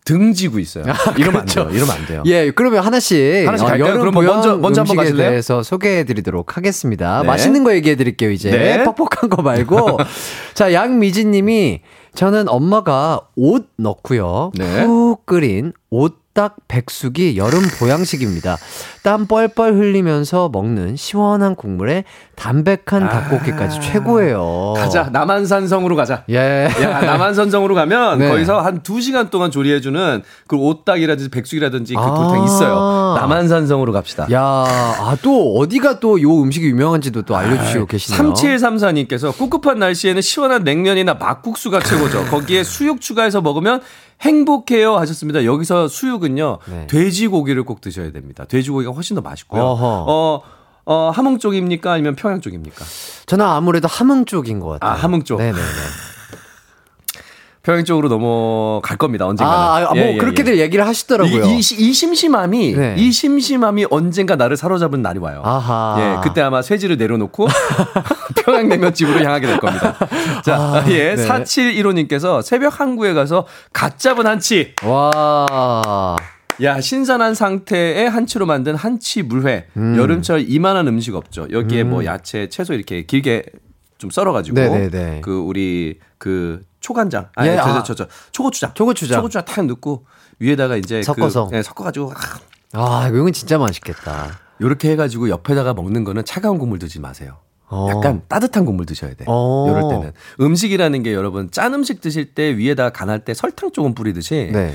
등지고 있어요. 이러면 그렇죠. 안 돼요. 이러면 안 돼요. 예, 그러면 하나씩, 하나씩 어, 갈까요? 그럼 먼저- 먼저 한번 가실래요? 대해서 소개해 드리도록 하겠습니다. 네. 맛있는 거 얘기해 드릴게요, 이제. 네. 퍽퍽한 거 말고. 자, 양미진 님이 저는 엄마가 옷 넣고요. 네. 푹 끓인 옷 오딱 백숙이 여름 보양식입니다. 땀 뻘뻘 흘리면서 먹는 시원한 국물에 담백한 닭고기까지 최고예요. 아. 가자. 남한산성으로 가자. 예. 야, 남한산성으로 가면 네. 거기서 한 2시간 동안 조리해주는 그 오딱이라든지 백숙이라든지 그 아. 돌탕 있어요. 남한산성으로 갑시다. 야, 아, 또 어디가 또 요 음식이 유명한지도 또 알려주시고 계시네요. 3734님께서 꿉꿉한 날씨에는 시원한 냉면이나 막국수가 최고죠. 거기에 수육 추가해서 먹으면 행복해요 하셨습니다. 여기서 수육은요, 네. 돼지고기를 꼭 드셔야 됩니다. 돼지고기가 훨씬 더 맛있고요. 어허. 어, 어, 함흥 쪽입니까? 아니면 평양 쪽입니까? 저는 아무래도 함흥 쪽인 것 같아요. 아, 함흥 쪽. 네네네. 평양 쪽으로 넘어갈 겁니다. 언젠가. 아, 아, 뭐 그렇게들 얘기를 하시더라고요. 이, 이, 시- 이 심심함이 네. 이 심심함이 언젠가 나를 사로잡은 날이 와요. 아하. 예, 그때 아마 쇠지를 내려놓고 평양냉면 집으로 향하게 될 겁니다. 자, 아, 예, 네. 4715님께서 새벽 항구에 가서 갓 잡은 한치. 와. 야, 신선한 상태의 한치로 만든 한치 물회. 음. 여름철 이만한 음식 없죠. 여기에 뭐 야채, 채소 이렇게 길게 좀 썰어가지고. 네네네. 그 우리 그 초간장. 아니, 예, 저, 아. 저, 저, 저, 초고추장. 초고추장. 초고추장 탁 넣고 위에다가 이제 섞어서. 그, 네, 섞어 가지고 아, 이건 진짜 맛있겠다. 요렇게 해 가지고 옆에다가 먹는 거는 차가운 국물 드지 마세요. 어. 약간 따뜻한 국물 드셔야 돼. 어. 이럴 때는 음식이라는 게 여러분 짠 음식 드실 때 위에다가 간할 때 설탕 조금 뿌리듯이 네.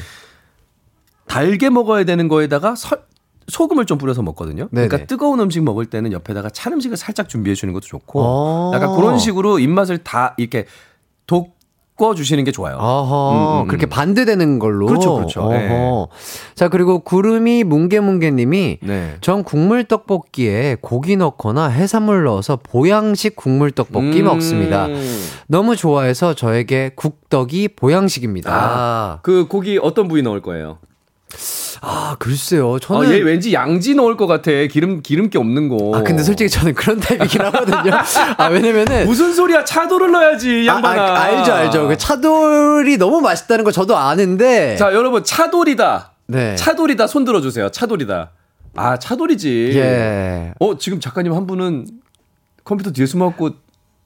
달게 먹어야 되는 거에다가 설- 소금을 좀 뿌려서 먹거든요. 네네. 그러니까 뜨거운 음식 먹을 때는 옆에다가 찬 음식을 살짝 준비해 주는 것도 좋고 어. 약간 그런 식으로 입맛을 다 이렇게 돋궈 주시는 게 좋아요. 어허, 음, 음, 음. 그렇게 반대되는 걸로. 그렇죠, 그렇죠. 어허. 자, 그리고 구름이 뭉게뭉게님이 네. 전 국물 떡볶이에 고기 넣거나 해산물 넣어서 보양식 국물 떡볶이 음. 먹습니다. 너무 좋아해서 저에게 국떡이 보양식입니다. 아, 그 고기 어떤 부위 넣을 거예요? 아, 글쎄요. 어, 저는 얘 왠지 양지 넣을 것 같아. 기름 기름기 없는 거. 아, 근데 솔직히 저는 그런 타입이긴 하거든요. 아, 왜냐면은 무슨 소리야? 차도를 넣어야지, 이 아, 양반아. 아, 알죠, 알죠. 그 차돌이 너무 맛있다는 거 저도 아는데. 자, 여러분 차돌이다. 네. 차돌이다. 손 들어 주세요. 차돌이다. 아, 차돌이지. 예. 어, 지금 작가님 한 분은 컴퓨터 뒤에 숨어 갖고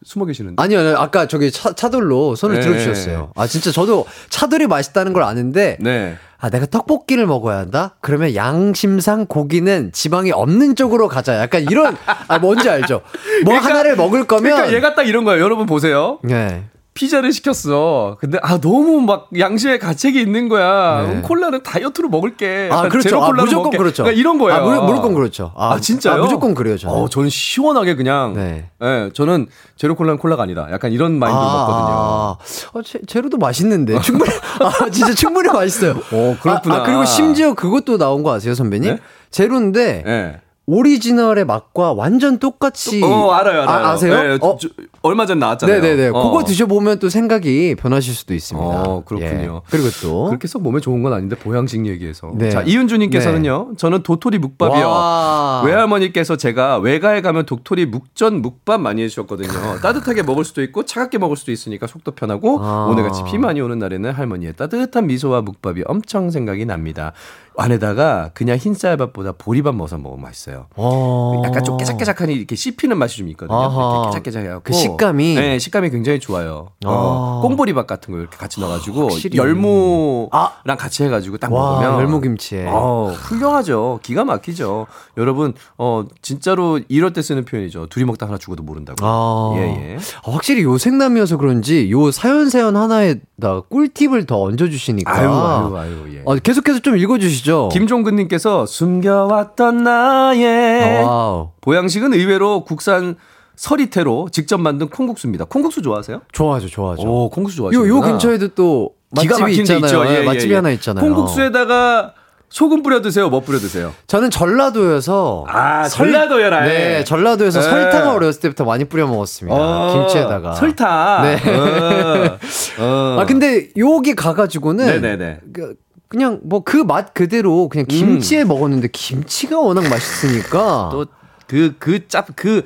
숨어 계시는데. 아니요, 아니요. 아까 저기 차, 차돌로 손을 네. 들어주셨어요. 아, 진짜 저도 차돌이 맛있다는 걸 아는데, 네. 아, 내가 떡볶이를 먹어야 한다? 그러면 양심상 고기는 지방이 없는 쪽으로 가자. 약간 이런, 아, 뭔지 알죠? 뭐 그러니까- 하나를 먹을 거면. 그러니까 얘가 딱 이런 거예요. 여러분 보세요. 네. 피자를 시켰어. 근데 아 너무 막 양심의 가책이 있는 거야. 네. 음, 콜라는 다이어트로 먹을게. 아, 약간 그렇죠. 아, 무조건 먹을게. 그렇죠. 그러니까 이런 거예요. 아, 무, 무조건 그렇죠. 아, 진짜요? 아, 무조건 그래요, 저는. 어, 저는 시원하게 그냥. 네. 네. 저는 제로 콜라는 콜라가 아니다. 약간 이런 마인드로 먹거든요. 아, 어, 제, 제로도 맛있는데. 충분히, 아, 진짜 충분히 맛있어요. 어, 그렇구나. 아, 아, 그리고 심지어 그것도 나온 거 아세요, 선배님? 네? 제로인데, 네. 오리지널의 맛과 완전 똑같이. 어, 알아요, 알아요. 아, 세요 네, 어, 저- 얼마 전 나왔잖아요. 네네네. 어. 그거 드셔보면 또 생각이 변하실 수도 있습니다. 어, 그렇군요. 예. 그리고 또. 그렇게 썩 몸에 좋은 건 아닌데 보양식 얘기해서. 네. 자, 이은주님께서는요. 저는 도토리 묵밥이요. 와. 외할머니께서 제가 외가에 가면 도토리 묵전 묵밥 많이 해주셨거든요. 따뜻하게 먹을 수도 있고 차갑게 먹을 수도 있으니까 속도 편하고 아. 오늘같이 비 많이 오는 날에는 할머니의 따뜻한 미소와 묵밥이 엄청 생각이 납니다. 안에다가 그냥 흰 쌀밥보다 보리밥 넣어서 먹으면 맛있어요. 어. 약간 좀 깨작깨작하니 이렇게 씹히는 맛이 좀 있거든요. 아하. 이렇게 깨작깨작해갖고 그식 감이? 네, 식감이 굉장히 좋아요. 어, 아. 꽁보리밥 같은 거 이렇게 같이 넣어가지고 확실히. 열무랑 아. 같이 해가지고 딱 와, 먹으면 열무김치에. 어, 훌륭하죠. 기가 막히죠. 여러분, 어, 진짜로 이럴 때 쓰는 표현이죠. 둘이 먹다 하나 죽어도 모른다고. 아. 예, 예. 아, 확실히 요 생남이어서 그런지 요 사연 사연 하나에다 꿀팁을 더 얹어주시니까. 아유, 아유, 아유, 예. 어, 계속해서 좀 읽어주시죠. 김종근님께서 숨겨왔던 나의 와우. 보양식은 의외로 국산 서리태로 직접 만든 콩국수입니다. 콩국수 좋아하세요? 좋아하죠, 좋아하죠. 오, 콩국수 좋아하시죠. 요, 요 근처에도 또 맛집이 있잖아요. 예, 네, 예, 맛집이 예. 하나 있잖아요. 콩국수에다가 소금 뿌려 드세요. 뭐 뿌려 드세요? 저는 전라도여서 아, 전라도여라. 네, 전라도에서 네. 설탕을 어렸을 때부터 많이 뿌려 먹었습니다. 어, 김치에다가. 설탕. 네. 어. 어. 아 근데 여기 가가지고는 네네네. 그, 그냥 뭐 그 맛 그대로 그냥 김치에 먹었는데 김치가 워낙 맛있으니까 또 그 그 짭그 그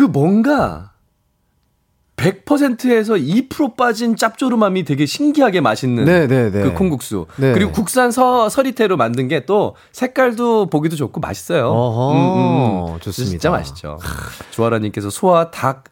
뭔가 100%에서 2% 빠진 짭조름함이 되게 신기하게 맛있는 네네네. 그 콩국수. 네. 그리고 국산 서, 서리태로 만든 게 또 색깔도 보기도 좋고 맛있어요. 어허, 좋습니다. 진짜 맛있죠. 조아라님께서 소와 닭,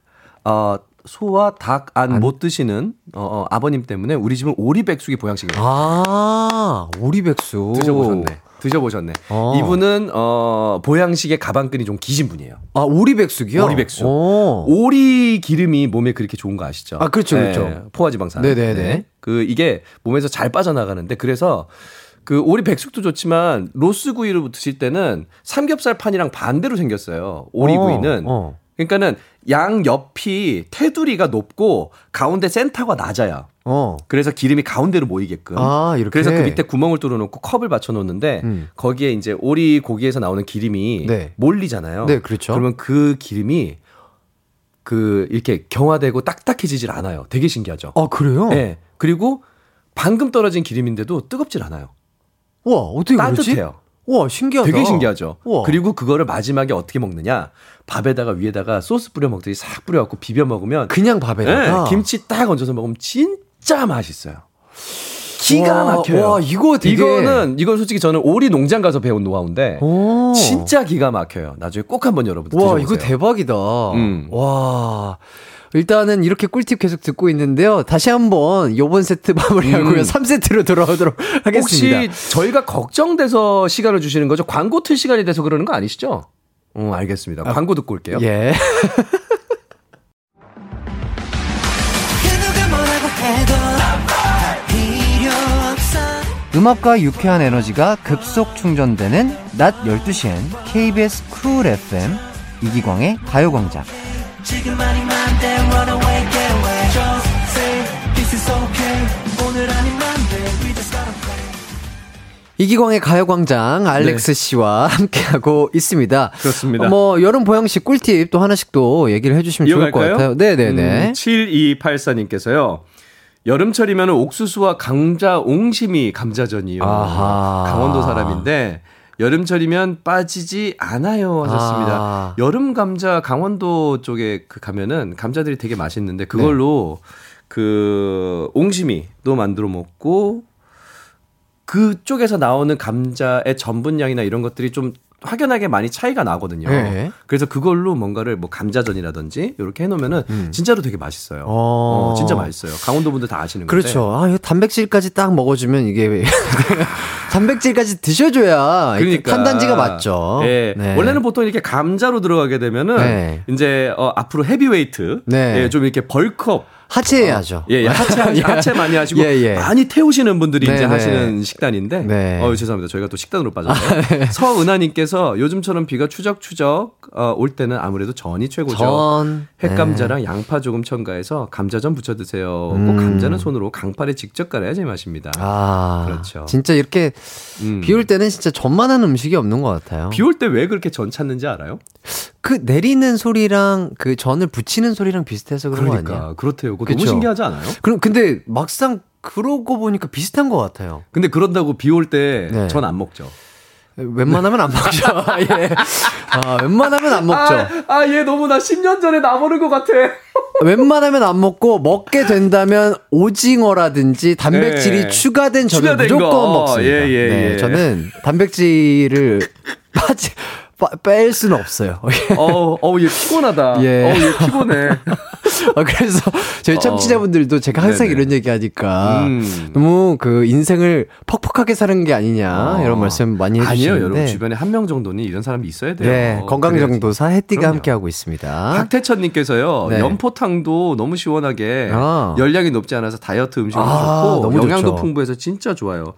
어, 소와 닭안 안- 못 드시는 어, 어, 아버님 때문에 우리 집은 오리백숙이 보양식이에요. 아, 오리백수. 드셔보셨네. 드셔보셨네. 어. 이분은 어, 보양식의 가방끈이 좀 기신 분이에요. 아, 오리백숙이요? 오리백숙. 오. 오리 기름이 몸에 그렇게 좋은 거 아시죠? 아, 그렇죠, 그렇죠. 포화지방산. 네네 네. 그 이게 몸에서 잘 빠져나가는데 그래서 그 오리 백숙도 좋지만 로스 구이를 드실 때는 삼겹살 판이랑 반대로 생겼어요. 오리 어, 구이는. 어. 그러니까는 양 옆이 테두리가 높고 가운데 센터가 낮아요. 어. 그래서 기름이 가운데로 모이게끔. 아, 이렇게. 그래서 그 밑에 구멍을 뚫어 놓고 컵을 받쳐 놓는데 음. 거기에 이제 오리 고기에서 나오는 기름이 네. 몰리잖아요. 네, 그렇죠. 그러면 그 기름이 그 이렇게 경화되고 딱딱해지질 않아요. 되게 신기하죠. 아, 그래요? 네. 그리고 방금 떨어진 기름인데도 뜨겁질 않아요. 와, 어떻게? 따뜻해요. 와, 신기하다. 되게 신기하죠. 우와. 그리고 그거를 마지막에 어떻게 먹느냐? 밥에다가 위에다가 소스 뿌려 먹듯이 싹 뿌려 갖고 비벼 먹으면 그냥 밥에다가. 네, 김치 딱 얹어서 먹으면 진 짜 맛있어요. 기가 와, 막혀요. 와, 이거 되게. 이거는 이건 솔직히 저는 오리 농장 가서 배운 노하우인데 오. 진짜 기가 막혀요. 나중에 꼭 한번 여러분들 와, 드셔보세요. 이거 대박이다. 음. 와. 일단은 이렇게 꿀팁 계속 듣고 있는데요. 다시 한번 요번 세트 마무리하고요. 음. 3세트로 돌아오도록 하겠습니다. 혹시 저희가 걱정돼서 시간을 주시는 거죠? 광고 틀 시간이 돼서 그러는 거 아니시죠? 어, 알겠습니다. 광고 듣고 올게요. 예. 음악과 유쾌한 에너지가 급속 충전되는 낮 12시엔 KBS 쿨 FM 이기광의 가요광장. 이기광의 가요광장 알렉스 씨와 함께하고 있습니다. 네. 그렇습니다. 뭐 여름 보양식 꿀팁 또 하나씩 또 얘기를 해주시면 좋을 것 같아요. 네네네. 음, 7284님께서요. 여름철이면 옥수수와 감자 옹심이 감자전이요. 아하. 강원도 사람인데 여름철이면 빠지지 않아요 하셨습니다. 아. 여름 감자 강원도 쪽에 그 가면은 감자들이 되게 맛있는데 그걸로 네. 그 옹심이도 만들어 먹고 그쪽에서 나오는 감자의 전분량이나 이런 것들이 좀 확연하게 많이 차이가 나거든요. 네. 그래서 그걸로 뭔가를 뭐 감자전이라든지 이렇게 해놓으면은 진짜로 되게 맛있어요. 음. 어. 어, 진짜 맛있어요. 강원도 분들 다 아시는 건데. 그렇죠. 아, 이거 단백질까지 딱 먹어주면 이게 단백질까지 드셔줘야 그러니까 탄단지가 맞죠. 예. 네. 원래는 보통 이렇게 감자로 들어가게 되면은 네. 이제 어, 앞으로 헤비웨이트, 네. 예, 좀 이렇게 벌크업. 하체해야죠. 예, 예, 하체, 하체 많이 하시고 예, 예. 많이 태우시는 분들이 네, 이제 네. 하시는 식단인데, 네. 어 죄송합니다. 저희가 또 식단으로 빠졌네요. 서은하님께서 요즘처럼 비가 추적추적 어, 올 때는 아무래도 전이 최고죠. 전. 햇감자랑 양파 조금 첨가해서 감자전 부쳐 드세요. 음. 꼭 감자는 손으로 강팔에 직접 갈아야 제맛입니다. 아, 그렇죠. 진짜 이렇게 음. 비올 때는 진짜 전만한 음식이 없는 것 같아요. 비 올 때 왜 그렇게 전 찾는지 알아요? 그 내리는 소리랑 그 전을 붙이는 소리랑 비슷해서 그런 거 아니에요? 그러니까 그렇대요. 그거? 너무 신기하지 않아요? 그럼 근데 막상 그러고 보니까 비슷한 것 같아요. 근데 그런다고 비 올때 네. 전안 먹죠. 웬만하면 안 먹죠. 예. 아, 웬만하면 안 먹죠. 아, 얘 너무 나 10년 전에 나보는 것 같아. 웬만하면 안 먹고 먹게 된다면 오징어라든지 단백질이 예. 추가된 저는 무조건 거. 먹습니다. 예, 예, 네, 예. 저는 단백질을 빠지 빠- 뺄 수는 없어요. 어, 어, 얘 피곤하다. 예. 어, 얘 피곤해. 아, 그래서 저희 청취자분들도 제가 항상 어. 네네. 이런 얘기 하니까 음. 너무 그 인생을 퍽퍽하게 사는 게 아니냐 어. 이런 말씀 많이 해주시는데 아니에요, 여러분. 주변에 한 명 정도는 이런 사람이 있어야 돼요. 네, 건강정도사 해띠가 그럼요. 함께 하고 있습니다. 박태천님께서요, 네. 연포탕도 너무 시원하게 아. 열량이 높지 않아서 다이어트 음식으로 아, 좋고 영양도 좋죠. 음. 풍부해서 진짜 좋아요.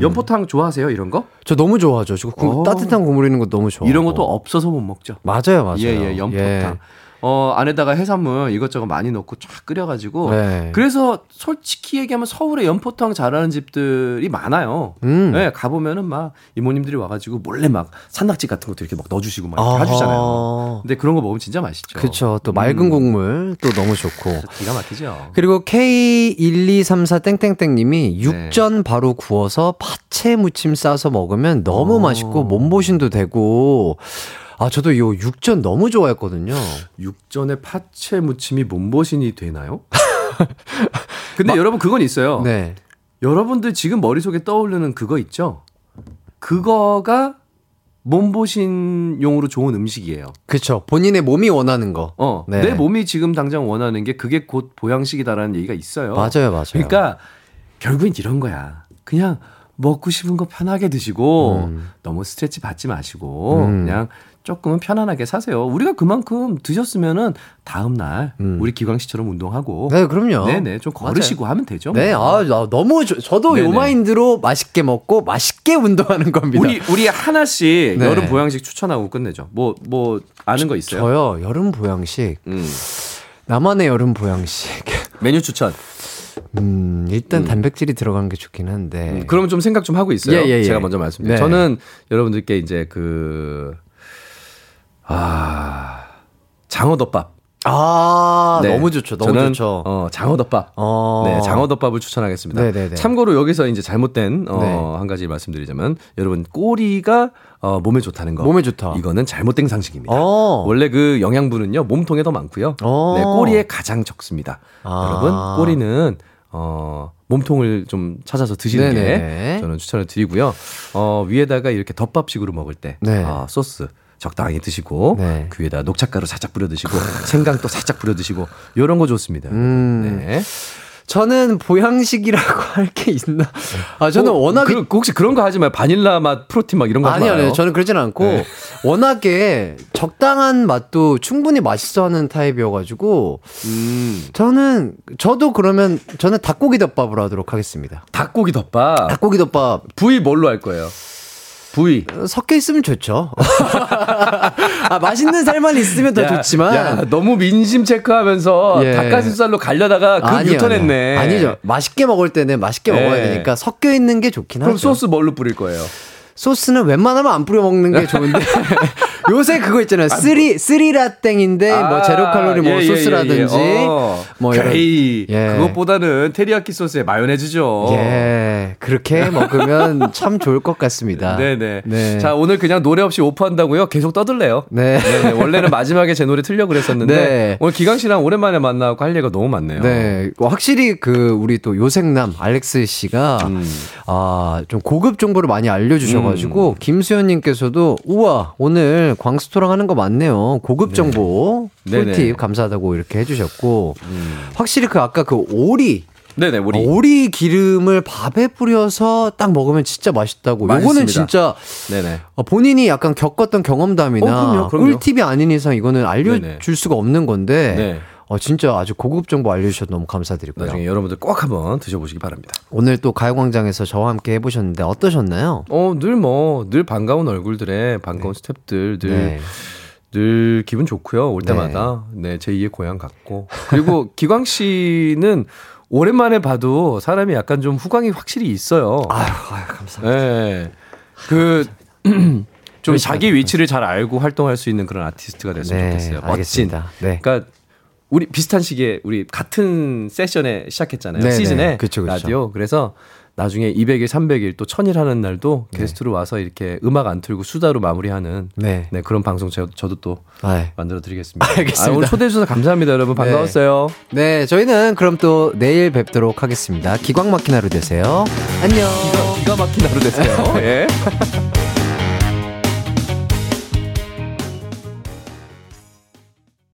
연포탕 좋아하세요, 이런 거? 저 너무 좋아하죠. 저 국- 어. 따뜻한 국물 있는 거 너무 좋아. 이런 것도 없어서 못 먹죠. 맞아요, 맞아요. 예, 예, 연포탕. 어, 안에다가 해산물 이것저것 많이 넣고 쫙 끓여가지고. 네. 그래서 솔직히 얘기하면 서울에 연포탕 잘하는 집들이 많아요. 음. 네, 가보면은 막 이모님들이 와가지고 몰래 막 산낙지 같은 것도 이렇게 막 넣어주시고 막 아하. 해주잖아요. 근데 그런 거 먹으면 진짜 맛있죠. 그쵸. 또 맑은 음, 국물 또 너무 좋고. 기가 막히죠. 그리고 K1234땡땡땡님이 네. 육전 바로 구워서 파채 무침 싸서 먹으면 너무 어. 맛있고 몸보신도 되고. 아, 저도 요 육전 너무 좋아했거든요. 육전에 파채 무침이 몸보신이 되나요? 근데 여러분 그건 있어요. 몸보신용으로 좋은 음식이에요. 그쵸. 본인의 몸이 원하는 거. 어, 네. 내 몸이 지금 당장 원하는 게 그게 곧 보양식이다라는 얘기가 있어요. 맞아요, 맞아요. 그러니까 결국엔 이런 거야. 그냥 먹고 싶은 거 편하게 드시고 음. 너무 스트레치 받지 마시고 음. 그냥 조금은 편안하게 사세요. 우리가 그만큼 드셨으면은 다음 날 음. 우리 기광 씨처럼 운동하고 네, 그럼요. 네 네 좀 걸으시고 하면 되죠. 네, 뭐. 아, 나 너무 좋- 저도 요 네네. 마인드로 맛있게 먹고 맛있게 운동하는 겁니다. 우리 우리 하나씩 네. 여름 보양식 추천하고 끝내죠. 뭐뭐 아는 거 있어요? 저요 여름 보양식 음. 나만의 여름 보양식. 메뉴 추천. 음, 일단 단백질이 들어간 게 좋긴 한데. 음, 그러면 좀 생각 좀 하고 있어요. 예, 예, 예. 제가 먼저 말씀드릴게요. 네. 저는 여러분들께 이제 그, 아, 장어덮밥. 아, 네. 너무 좋죠. 너무 저는, 좋죠. 어, 장어덮밥. 어. 네, 장어덮밥을 추천하겠습니다. 네네네. 참고로 여기서 이제 잘못된 어, 네. 한 가지 말씀드리자면 여러분 꼬리가 어, 몸에 좋다는 거. 몸에 좋다. 이거는 잘못된 상식입니다. 어. 원래 그 영양분은요 몸통에 더 많고요. 어. 네, 꼬리에 가장 적습니다. 아. 여러분 꼬리는 어 몸통을 좀 찾아서 드시는 네네네. 게 저는 추천을 드리고요. 어 위에다가 이렇게 덮밥식으로 먹을 때 네. 아, 소스 적당히 드시고 네. 그 위에다 녹차가루 살짝 뿌려 드시고 생강도 살짝 뿌려 드시고 요런 거 좋습니다. 음. 네. 저는 보양식이라고 할 게 있나? 아, 저는 어, 워낙에 그, 혹시 그런 거 하지 마요. 바닐라 맛 프로틴 막 이런 거 아니요. 아니요. 저는 그러진 않고 네. 워낙에 적당한 맛도 충분히 맛있어하는 타입이어가지고 음, 저는 저도 그러면 저는 닭고기 덮밥으로 하도록 하겠습니다. 닭고기 덮밥. 닭고기 덮밥 부위 뭘로 할 거예요? 부위. 섞여 있으면 좋죠. 아, 맛있는 살만 있으면 더 야, 좋지만. 야, 너무 민심 체크하면서 예. 닭가슴살로 가려다가 그 아니요, 유턴했네. 아니요. 아니죠. 맛있게 먹을 때는 맛있게 네. 먹어야 되니까 섞여 있는 게 좋긴 그럼 하죠. 소스 뭘로 뿌릴 거예요? 소스는 웬만하면 안 뿌려 먹는 게 좋은데 요새 그거 있잖아요. 쓰리 쓰리라땡인데 뭐 제로 칼로리 뭐 아, 예, 예, 소스라든지 예, 예. 어. 뭐 에이, 예. 그것보다는 테리야키 소스에 마요네즈죠. 예 그렇게 먹으면 참 좋을 것 같습니다. 네네. 네. 자 오늘 그냥 노래 없이 오프한다고요? 계속 떠들래요. 네. 네네. 원래는 마지막에 제 노래 틀려 그랬었는데 네. 오늘 기강 씨랑 오랜만에 만나고 할 얘기가 너무 많네요. 네, 뭐 확실히 그 우리 또 요생남 알렉스 씨가 음. 아좀 고급 정보를 많이 알려주셔가지고 김수현님께서도 우와 오늘 광스토랑 하는 거 맞네요. 고급 정보 네네. 꿀팁 감사하다고 이렇게 해주셨고 음. 확실히 그 아까 그 오리 네네 우리 어, 오리 기름을 밥에 뿌려서 딱 먹으면 진짜 맛있다고. 요거는 맛있습니다. 진짜 네네. 어, 본인이 약간 겪었던 경험담이나 어, 그럼요, 그럼요. 꿀팁이 아닌 이상 이거는 알려줄 네네. 수가 없는 건데 네. 어, 진짜 아주 고급 정보 알려주셔서 너무 감사드리고요. 나중에 여러분들 꼭 한번 드셔보시기 바랍니다. 오늘 또 가요광장에서 저와 함께 해보셨는데 어떠셨나요? 어, 늘 뭐, 늘 반가운 얼굴들에 반가운 스탭들, 늘, 네. 늘 기분 좋고요. 올 네. 때마다. 네, 제2의 고향 같고. 그리고 기광 씨는 오랜만에 봐도 사람이 약간 좀 후광이 확실히 있어요. 아유, 아유 감사합니다. 네. 그, 좀 자기 위치를 잘 알고 활동할 수 있는 그런 아티스트가 됐으면 네, 좋겠어요. 멋진. 알겠습니다. 네. 그러니까 우리 비슷한 시기에 우리 같은 세션에 시작했잖아요. 네네. 시즌에 그쵸, 그쵸. 라디오. 그래서 나중에 200일, 300일 또 1000일 하는 날도 게스트로 와서 이렇게 음악 안 틀고 수다로 마무리하는 네. 네, 그런 방송 저, 저도 또 아이. 만들어 드리겠습니다. 알겠습니다. 아, 오늘 초대해 주셔서 감사합니다, 여러분. 반가웠어요. 네, 저희는 그럼 또 내일 뵙도록 하겠습니다. 기광 막힌 하루 되세요. 안녕. 기가 막힌 하루 되세요. 예.